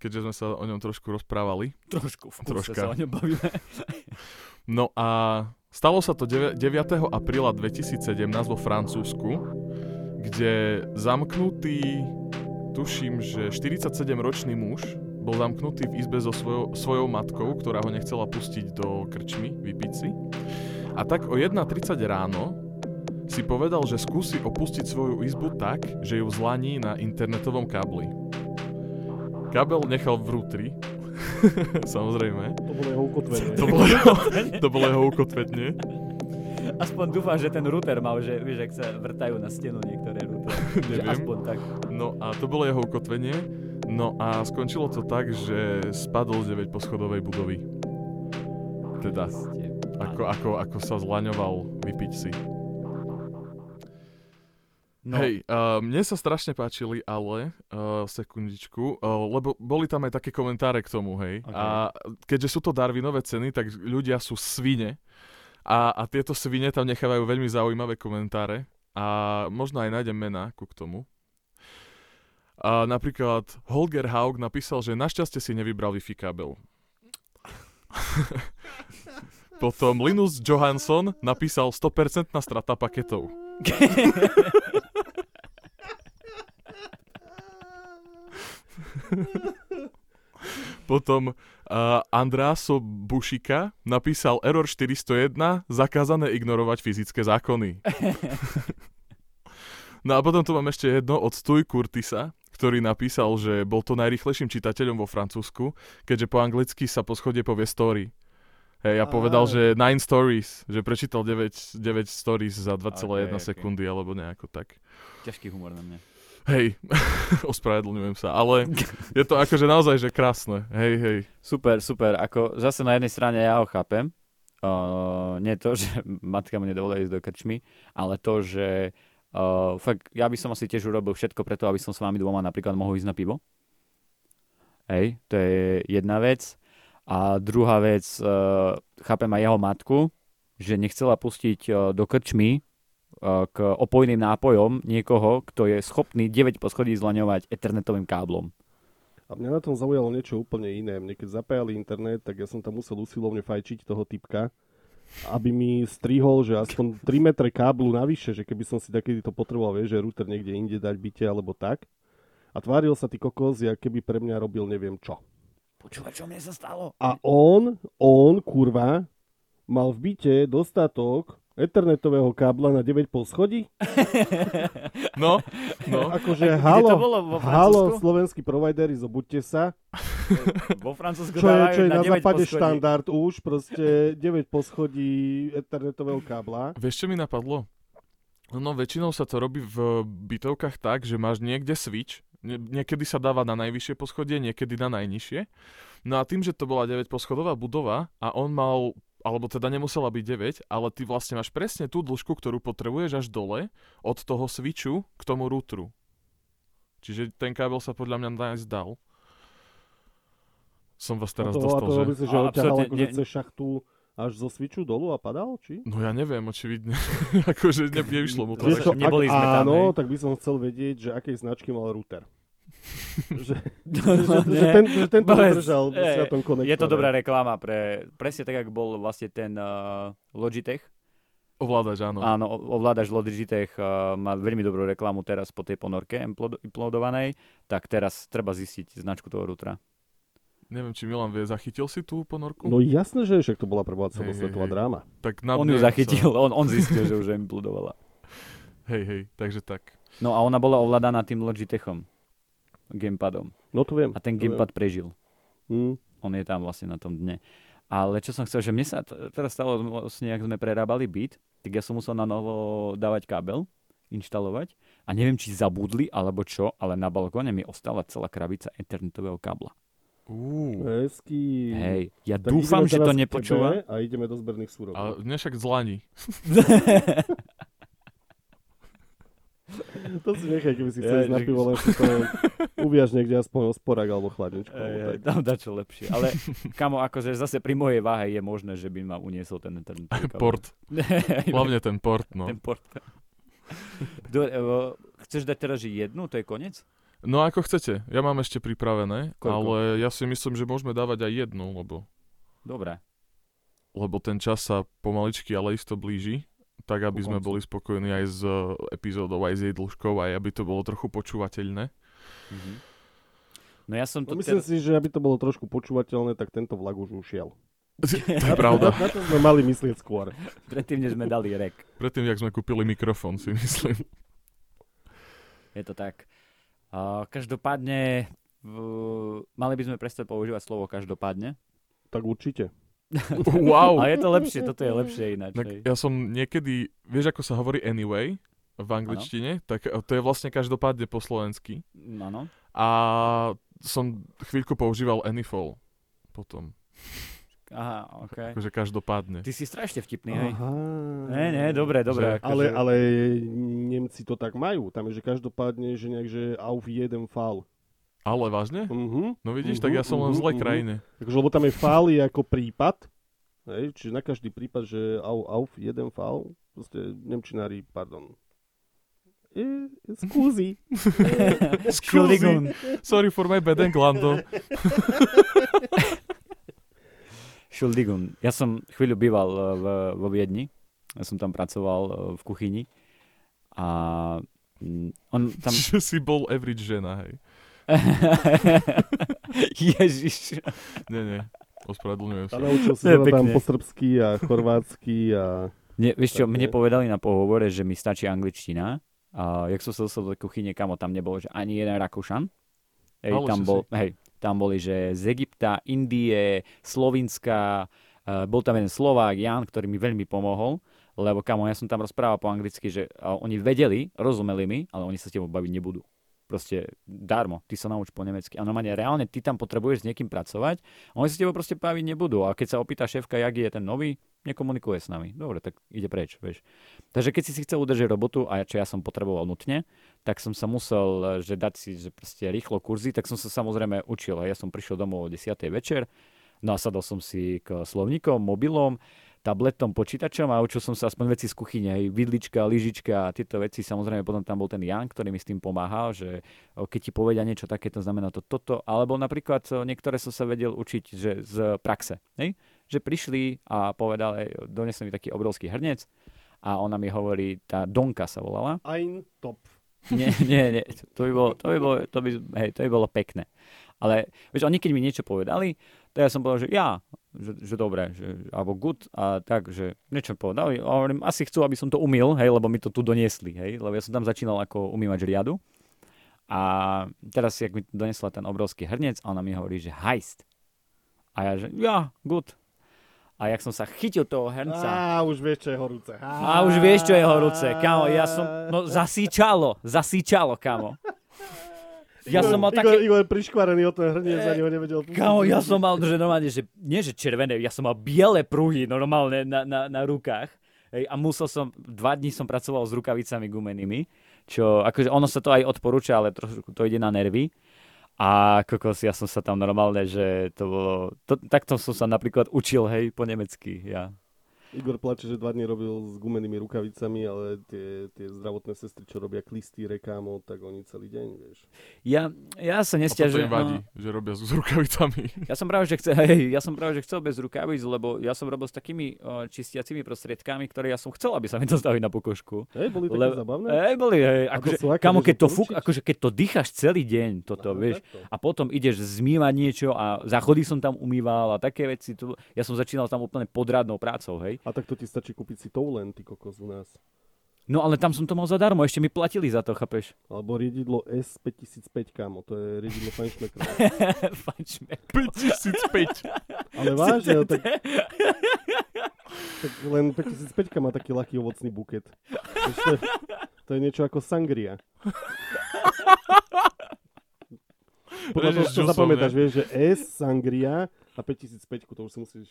keďže sme sa o ňom trošku rozprávali. Trošku v Troška. sa o ňom bavíme. No a stalo sa to 9. 9. apríla 2017 vo Francúzsku, kde zamknutý, tuším, že 47-ročný muž bol zamknutý v izbe so svojou, svojou matkou, ktorá ho nechcela pustiť do krčmy, vypiť si. A tak o 1.30 ráno si povedal, že skúsi opustiť svoju izbu tak, že ju zlaní na internetovom kábli. Kábel nechal v rútri, samozrejme. To bolo jeho ukotvenie. To bolo jeho, to bolo jeho ukotvetne. Aspoň dúfam, že ten router mal, že vieš, ak sa vrtajú na stenu niektoré routery. že Neviem. aspoň tak. No a to bolo jeho ukotvenie. No a skončilo to tak, že spadol z 9 poschodovej budovy. Teda, ako, ako, ako sa zlaňoval vypiť si. No, Hej, uh, mne sa strašne páčili, ale uh, sekundičku, uh, lebo boli tam aj také komentáre k tomu, hej. Ok. A keďže sú to Darwinové ceny, tak ľudia sú svine a, a tieto svine tam nechávajú veľmi zaujímavé komentáre a možno aj nájdem mená ku k tomu. A napríklad Holger Haug napísal, že našťastie si nevybral Wi-Fi kábel. Potom Linus Johansson napísal 100% strata paketov. Potom uh, Andráso Bušika napísal Error 401, zakázané ignorovať fyzické zákony. no a potom tu mám ešte jedno od Stuj Curtisa, ktorý napísal, že bol to najrychlejším čitateľom vo Francúzsku, keďže po anglicky sa po schode povie story. Hej, a povedal, že 9 stories, že prečítal 9, 9 stories za 2,1 Ok, ok. sekundy alebo nejako tak. ťažký humor na mňa. Hej, ospravedlňujem sa, ale je to akože naozaj, že krásne. Hej, hej. Super, super. Ako zase na jednej strane ja ho chápem. Uh, nie to, že matka mu nedovolila ísť do krčmy, ale to, že uh, fakt, ja by som asi tiež urobil všetko preto, aby som s vami dvoma napríklad mohol ísť na pivo. Hej, to je jedna vec. A druhá vec, uh, chápem aj jeho matku, že nechcela pustiť uh, do krčmy k opojným nápojom niekoho, kto je schopný 9 poschodí zlaňovať ethernetovým káblom. A mňa na tom zaujalo niečo úplne iné. Mne keď zapájali internet, tak ja som tam musel usilovne fajčiť toho typka, aby mi strihol, že aspoň 3 metre káblu navyše, že keby som si takedy to potreboval, vieš, že router niekde inde dať byte alebo tak. A tváril sa ty kokos, jak keby pre mňa robil neviem čo. Počúvaj, čo mne sa stalo? A on, on, kurva, mal v byte dostatok ethernetového kábla na 9 schodí. No, no. Akože halo, to bolo? Vo halo, slovenskí provideri, zobudte sa. Vo Francúzsku Čo je, čo je na, na 9 západe poschodí. štandard už, proste 9 poschodí ethernetového kábla. Vieš, čo mi napadlo? No, väčšinou sa to robí v bytovkách tak, že máš niekde switch, Nie- niekedy sa dáva na najvyššie poschodie, niekedy na najnižšie. No a tým, že to bola 9 poschodová budova a on mal, alebo teda nemusela byť 9, ale ty vlastne máš presne tú dĺžku, ktorú potrebuješ až dole od toho switchu k tomu routeru. Čiže ten kábel sa podľa mňa nájsť dal. Som vás teraz a to, dostal, a to že? sa, že A odťahal akože ne- cez šachtu až zo switchu dolu a padal, či? No ja neviem, očividne. akože ne, nevyšlo mu to. Vieš tak. neboli ak sme tam, áno, hej. tak by som chcel vedieť, že akej značky mal router. že, No, že, že, že, ne. ten, že tento Povedz, držal ej, na tom konektore. Je to dobrá reklama pre, presne tak, ako bol vlastne ten uh, Logitech. Ovládač, áno. Áno, o- ovládač Logitech uh, má veľmi dobrú reklamu teraz po tej ponorke implodo- implodovanej, tak teraz treba zistiť značku toho routera. Neviem, či Milan vie, zachytil si tú ponorku? No jasné, že však to bola prvá celosvetová dráma. tak na On ju zachytil, Sa... on, on zistil, že už implodovala. Hej, hej, takže tak. No a ona bola ovládaná tým Logitechom, gamepadom. No to viem. A ten to viem. gamepad prežil. Hm. On je tam vlastne na tom dne. Ale čo som chcel, že mne sa t- teraz stalo, vlastne, ak sme prerábali byt, tak ja som musel na novo dávať kábel, inštalovať a neviem, či zabudli alebo čo, ale na balkóne mi ostala celá krabica internetového kábla. Uú. Hezký. Hej, ja Tak dúfam, že to nepočúva. A ideme do zberných súrov. Ale dnes však zlani. To si nechaj, keby si Ja, chcel ísť na pivo, len si to uviaž niekde aspoň o sporák alebo chladničku. Ej, tak. tam dačo lepšie. Ale kamo, akože zase pri mojej váhe je možné, že by ma uniesol ten internetový kábel. Port. Hlavne ten port, no. ten port. Dobre, evo, chceš dať teraz jednu, to je koniec? No ako chcete, ja mám ešte pripravené, Koľko? ale ja si myslím, že môžeme dávať aj jednu, lebo, Dobre. lebo ten čas sa pomaličky, ale isto blíži, tak aby sme boli spokojní aj s uh, epizódou, aj s jej dĺžkou, aj aby to bolo trochu počúvateľné. Mhm. No ja som to No, myslím si, že aby to bolo trošku počúvateľné, tak tento vlak už ušiel. to je pravda. Na to sme mali myslieť skôr. Predtým, než sme dali rek. Predtým, jak sme kúpili mikrofón, si myslím. Je to tak. Uh, každopádne, mali by sme prestať používať slovo každopádne. Tak určite. Wow. A je to lepšie, toto je lepšie ináč. Tak ja som niekedy, vieš ako sa hovorí anyway v angličtine, tak eh, to je vlastne každopádne po slovensky. Áno. A som chvíľku používal anyfall potom. Aha, ok. Akože každopádne. Ty si strašne vtipný, hej. Aha. Ne, ne, dobre, dobre. Že- akože- Ale, ale Nemci to tak majú. Tam je, že každopádne, že nejak, že auf jeden Fall. Ale vážne? Uh-huh. No vidíš, tak ja som len v zlej krajine. Takže, lebo tam je je ako prípad. Hej, čiže na každý prípad, že au, auf jeden Fall. Proste Nemčinári, pardon. E, skúzi. Entschuldigung. Sorry for my bad Englando. Entschuldigung. Ja som chvíľu býval eh, v, vo Viedni. Ja som tam pracoval eh, v kuchyni. A mm, on tam... Že si bol average žena, hej. Ježiš. Nie, nie. Ospravedlňujem sa. naučil si To tam po srbsky a chorvátsky a... Nie, vieš čo, mne povedali na pohovore, že mi stačí angličtina. A jak som sa dostal do kuchyne, kamo tam nebolo, že ani jeden Rakúšan. Hej, Ale tam, bol, si. hej, tam boli, že z Egypta, Indie, Slovinska, uh, bol tam jeden Slovák, Jan, ktorý mi veľmi pomohol, lebo kamo, ja som tam rozprával po anglicky, že uh, oni vedeli, rozumeli mi, ale oni sa s tebou baviť nebudú. Proste darmo, ty sa nauč po nemecky. A normálne reálne ty tam potrebuješ s niekým pracovať, a oni sa tebou proste baviť nebudú. A keď sa opýta šéfka, jak je ten nový, nekomunikuje s nami. Dobre, tak ide preč, vieš. Takže keď si si chcel udržať robotu, a čo ja som potreboval nutne, tak som sa musel, že dať si že proste rýchlo kurzy, tak som sa samozrejme učil. Ja som prišiel domov o 10. večer, nasadol som si k slovníkom, mobilom, tabletom, počítačom a učil som sa aspoň veci z kuchyne, hej, vidlička, lyžička a tieto veci. Samozrejme potom tam bol ten Jan, ktorý mi s tým pomáhal, že keď ti povedia niečo také, to znamená to toto. Alebo napríklad niektoré som sa vedel učiť že z praxe. Hej? Že prišli a povedali, donesli mi taký obrovský hrnec a ona mi hovorí, tá Donka sa volala. Ein top. Nie, nie, nie, to by bolo, to by bolo, to by, hej, to by bolo pekné. Ale vieš, oni keď mi niečo povedali, tak ja som povedal, že ja, že, že dobre, že, alebo good, a tak, že niečo povedali. A hovorím, asi chcú, aby som to umil, hej, lebo mi to tu doniesli, hej, lebo ja som tam začínal ako umývač riadu. A teraz, jak mi donesla ten obrovský hrnec, a ona mi hovorí, že heist. A ja, že ja, good. A jak som sa chytil toho hrnca, Á, už vieš, čo je horúce. a už vieš, čo je horúce, kamo, ja som, no zasíčalo, zasíčalo, kamo. Ja som mal také, Igor priškvarený o ten hrniec, ani ho nevedel pustiť. kamo, ja som mal, že normálne, že, nie že červené, ja som mal biele pruhy normálne na, na, na rukách. Hej, a musel som, dva dní som pracoval s rukavicami gumenými, čo, akože ono sa to aj odporúča, ale trošku to ide na nervy. A kokos, ja som sa tam normálne, že to bolo, to, takto som sa napríklad učil, hej, po nemecky, ja. Igor plače, že dva dní robil s gumenými rukavicami, ale tie, tie zdravotné sestry, čo robia klisty rekámo, tak oni celý deň, vieš. Ja, ja sa A to nestiažujem. im vadí, no. že robia s rukavicami. Ja som práve, že chcel, hej, ja som práve, že chcel bez rukavíc, lebo ja som robil s takými o, čistiacimi prostriedkami, ktoré ja som chcel, aby sa mi dostali na pokožku. Hej, boli také Le- zabavné? Hej, boli, hej, A to akože, sú aké, kamo, keď to, fúk, akože keď to dýcháš celý deň, toto, Aha, vieš, takto. a potom ideš zmývať niečo a záchody som tam umýval a také veci, to, ja som začínal tam úplne podradnou prácou, hej. A tak to ti stačí kúpiť si toulen, ty kokos u nás. No ale tam som to mal zadarmo, ešte mi platili za to, chápeš? Alebo riedidlo S5005, kámo, to je riedidlo Feinschmeckera. Fajčme. 5005. Ale vážne, no tak, tak len 5005 má taký ľahký ovocný buket. Vieš, to, je, niečo ako sangria. Podľa toho, čo zapamätáš, vieš, že S, sangria a 5005, to už si musíš,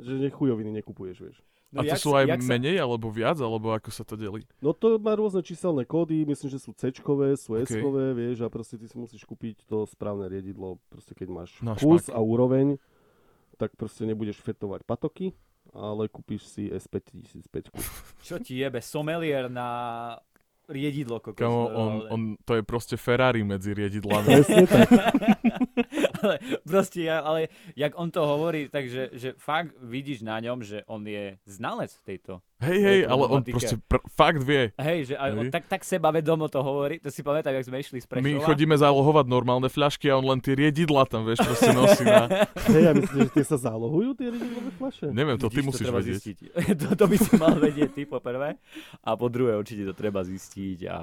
že nechujoviny nekupuješ, vieš. A to sú aj sa- menej, alebo viac, alebo ako sa to delí? No to má rôzne číselné kódy, myslím, že sú C-čkové, sú OK. S-kové, vieš, a proste ty si musíš kúpiť to správne riedidlo, proste keď máš Na kus špak. a úroveň, tak proste nebudeš fetovať patoky, ale kúpiš si S5005. Čo ti jebe, somelier na riedidlo. Kokos, Kamo, on, ale... on, to je proste Ferrari medzi riedidlami. Presne tak. ale proste, ja, ale jak on to hovorí, takže že fakt vidíš na ňom, že on je znalec tejto. Hej, hej, ale on proste pr- fakt vie. Hej, že aj, on Hej. tak, tak sebavedomo to hovorí, to si pamätám, jak sme išli z Prešova. My chodíme zálohovať normálne fľašky a on len tie riedidla tam, vieš, proste nosí na... Hej, ja myslím, že tie sa zálohujú, tie riedidlové fľaše. Neviem, to ty Vidíš, musíš treba vedieť. Zistiť. to, to by si mal vedieť ty po prvé. A po druhé určite to treba zistiť a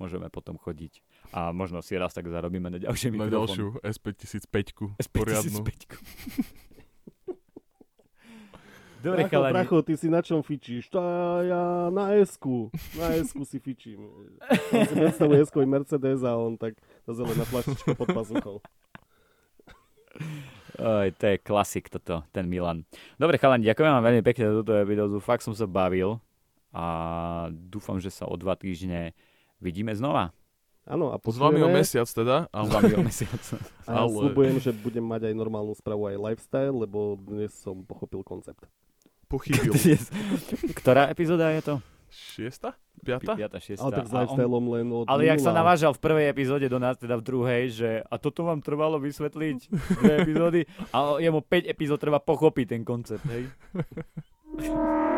môžeme potom chodiť. A možno si raz tak zarobíme na ďalšie Na mikrofón. ďalšiu S5005 S5005. poriadnu. Dobre, Pracho, chalani. pracho, ty si na čom fičíš? To ja na s Na s si fičím. On si predstavuje s Mercedes a on tak tá zelená flaštička pod pazuchou. Oj, to je klasik toto, ten Milan. Dobre, chalani, ďakujem vám veľmi pekne za túto epizódu. Fakt som sa bavil a dúfam, že sa o dva týždne vidíme znova. Áno, a S vami o mesiac teda, S ale vami o mesiac. A Ale- slúbujem, že budem mať aj normálnu správu, aj lifestyle, lebo dnes som pochopil koncept. pochybil. Ktorá epizóda je to? Šiesta? Piata? Piata, šiesta. Ale tak s lifestyleom len od Ale jak sa navážal v prvej epizóde do nás, teda v druhej, že a toto vám trvalo vysvetliť dve epizódy a jemu 5 epizód treba pochopiť ten koncept, hej?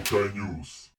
Smokai News.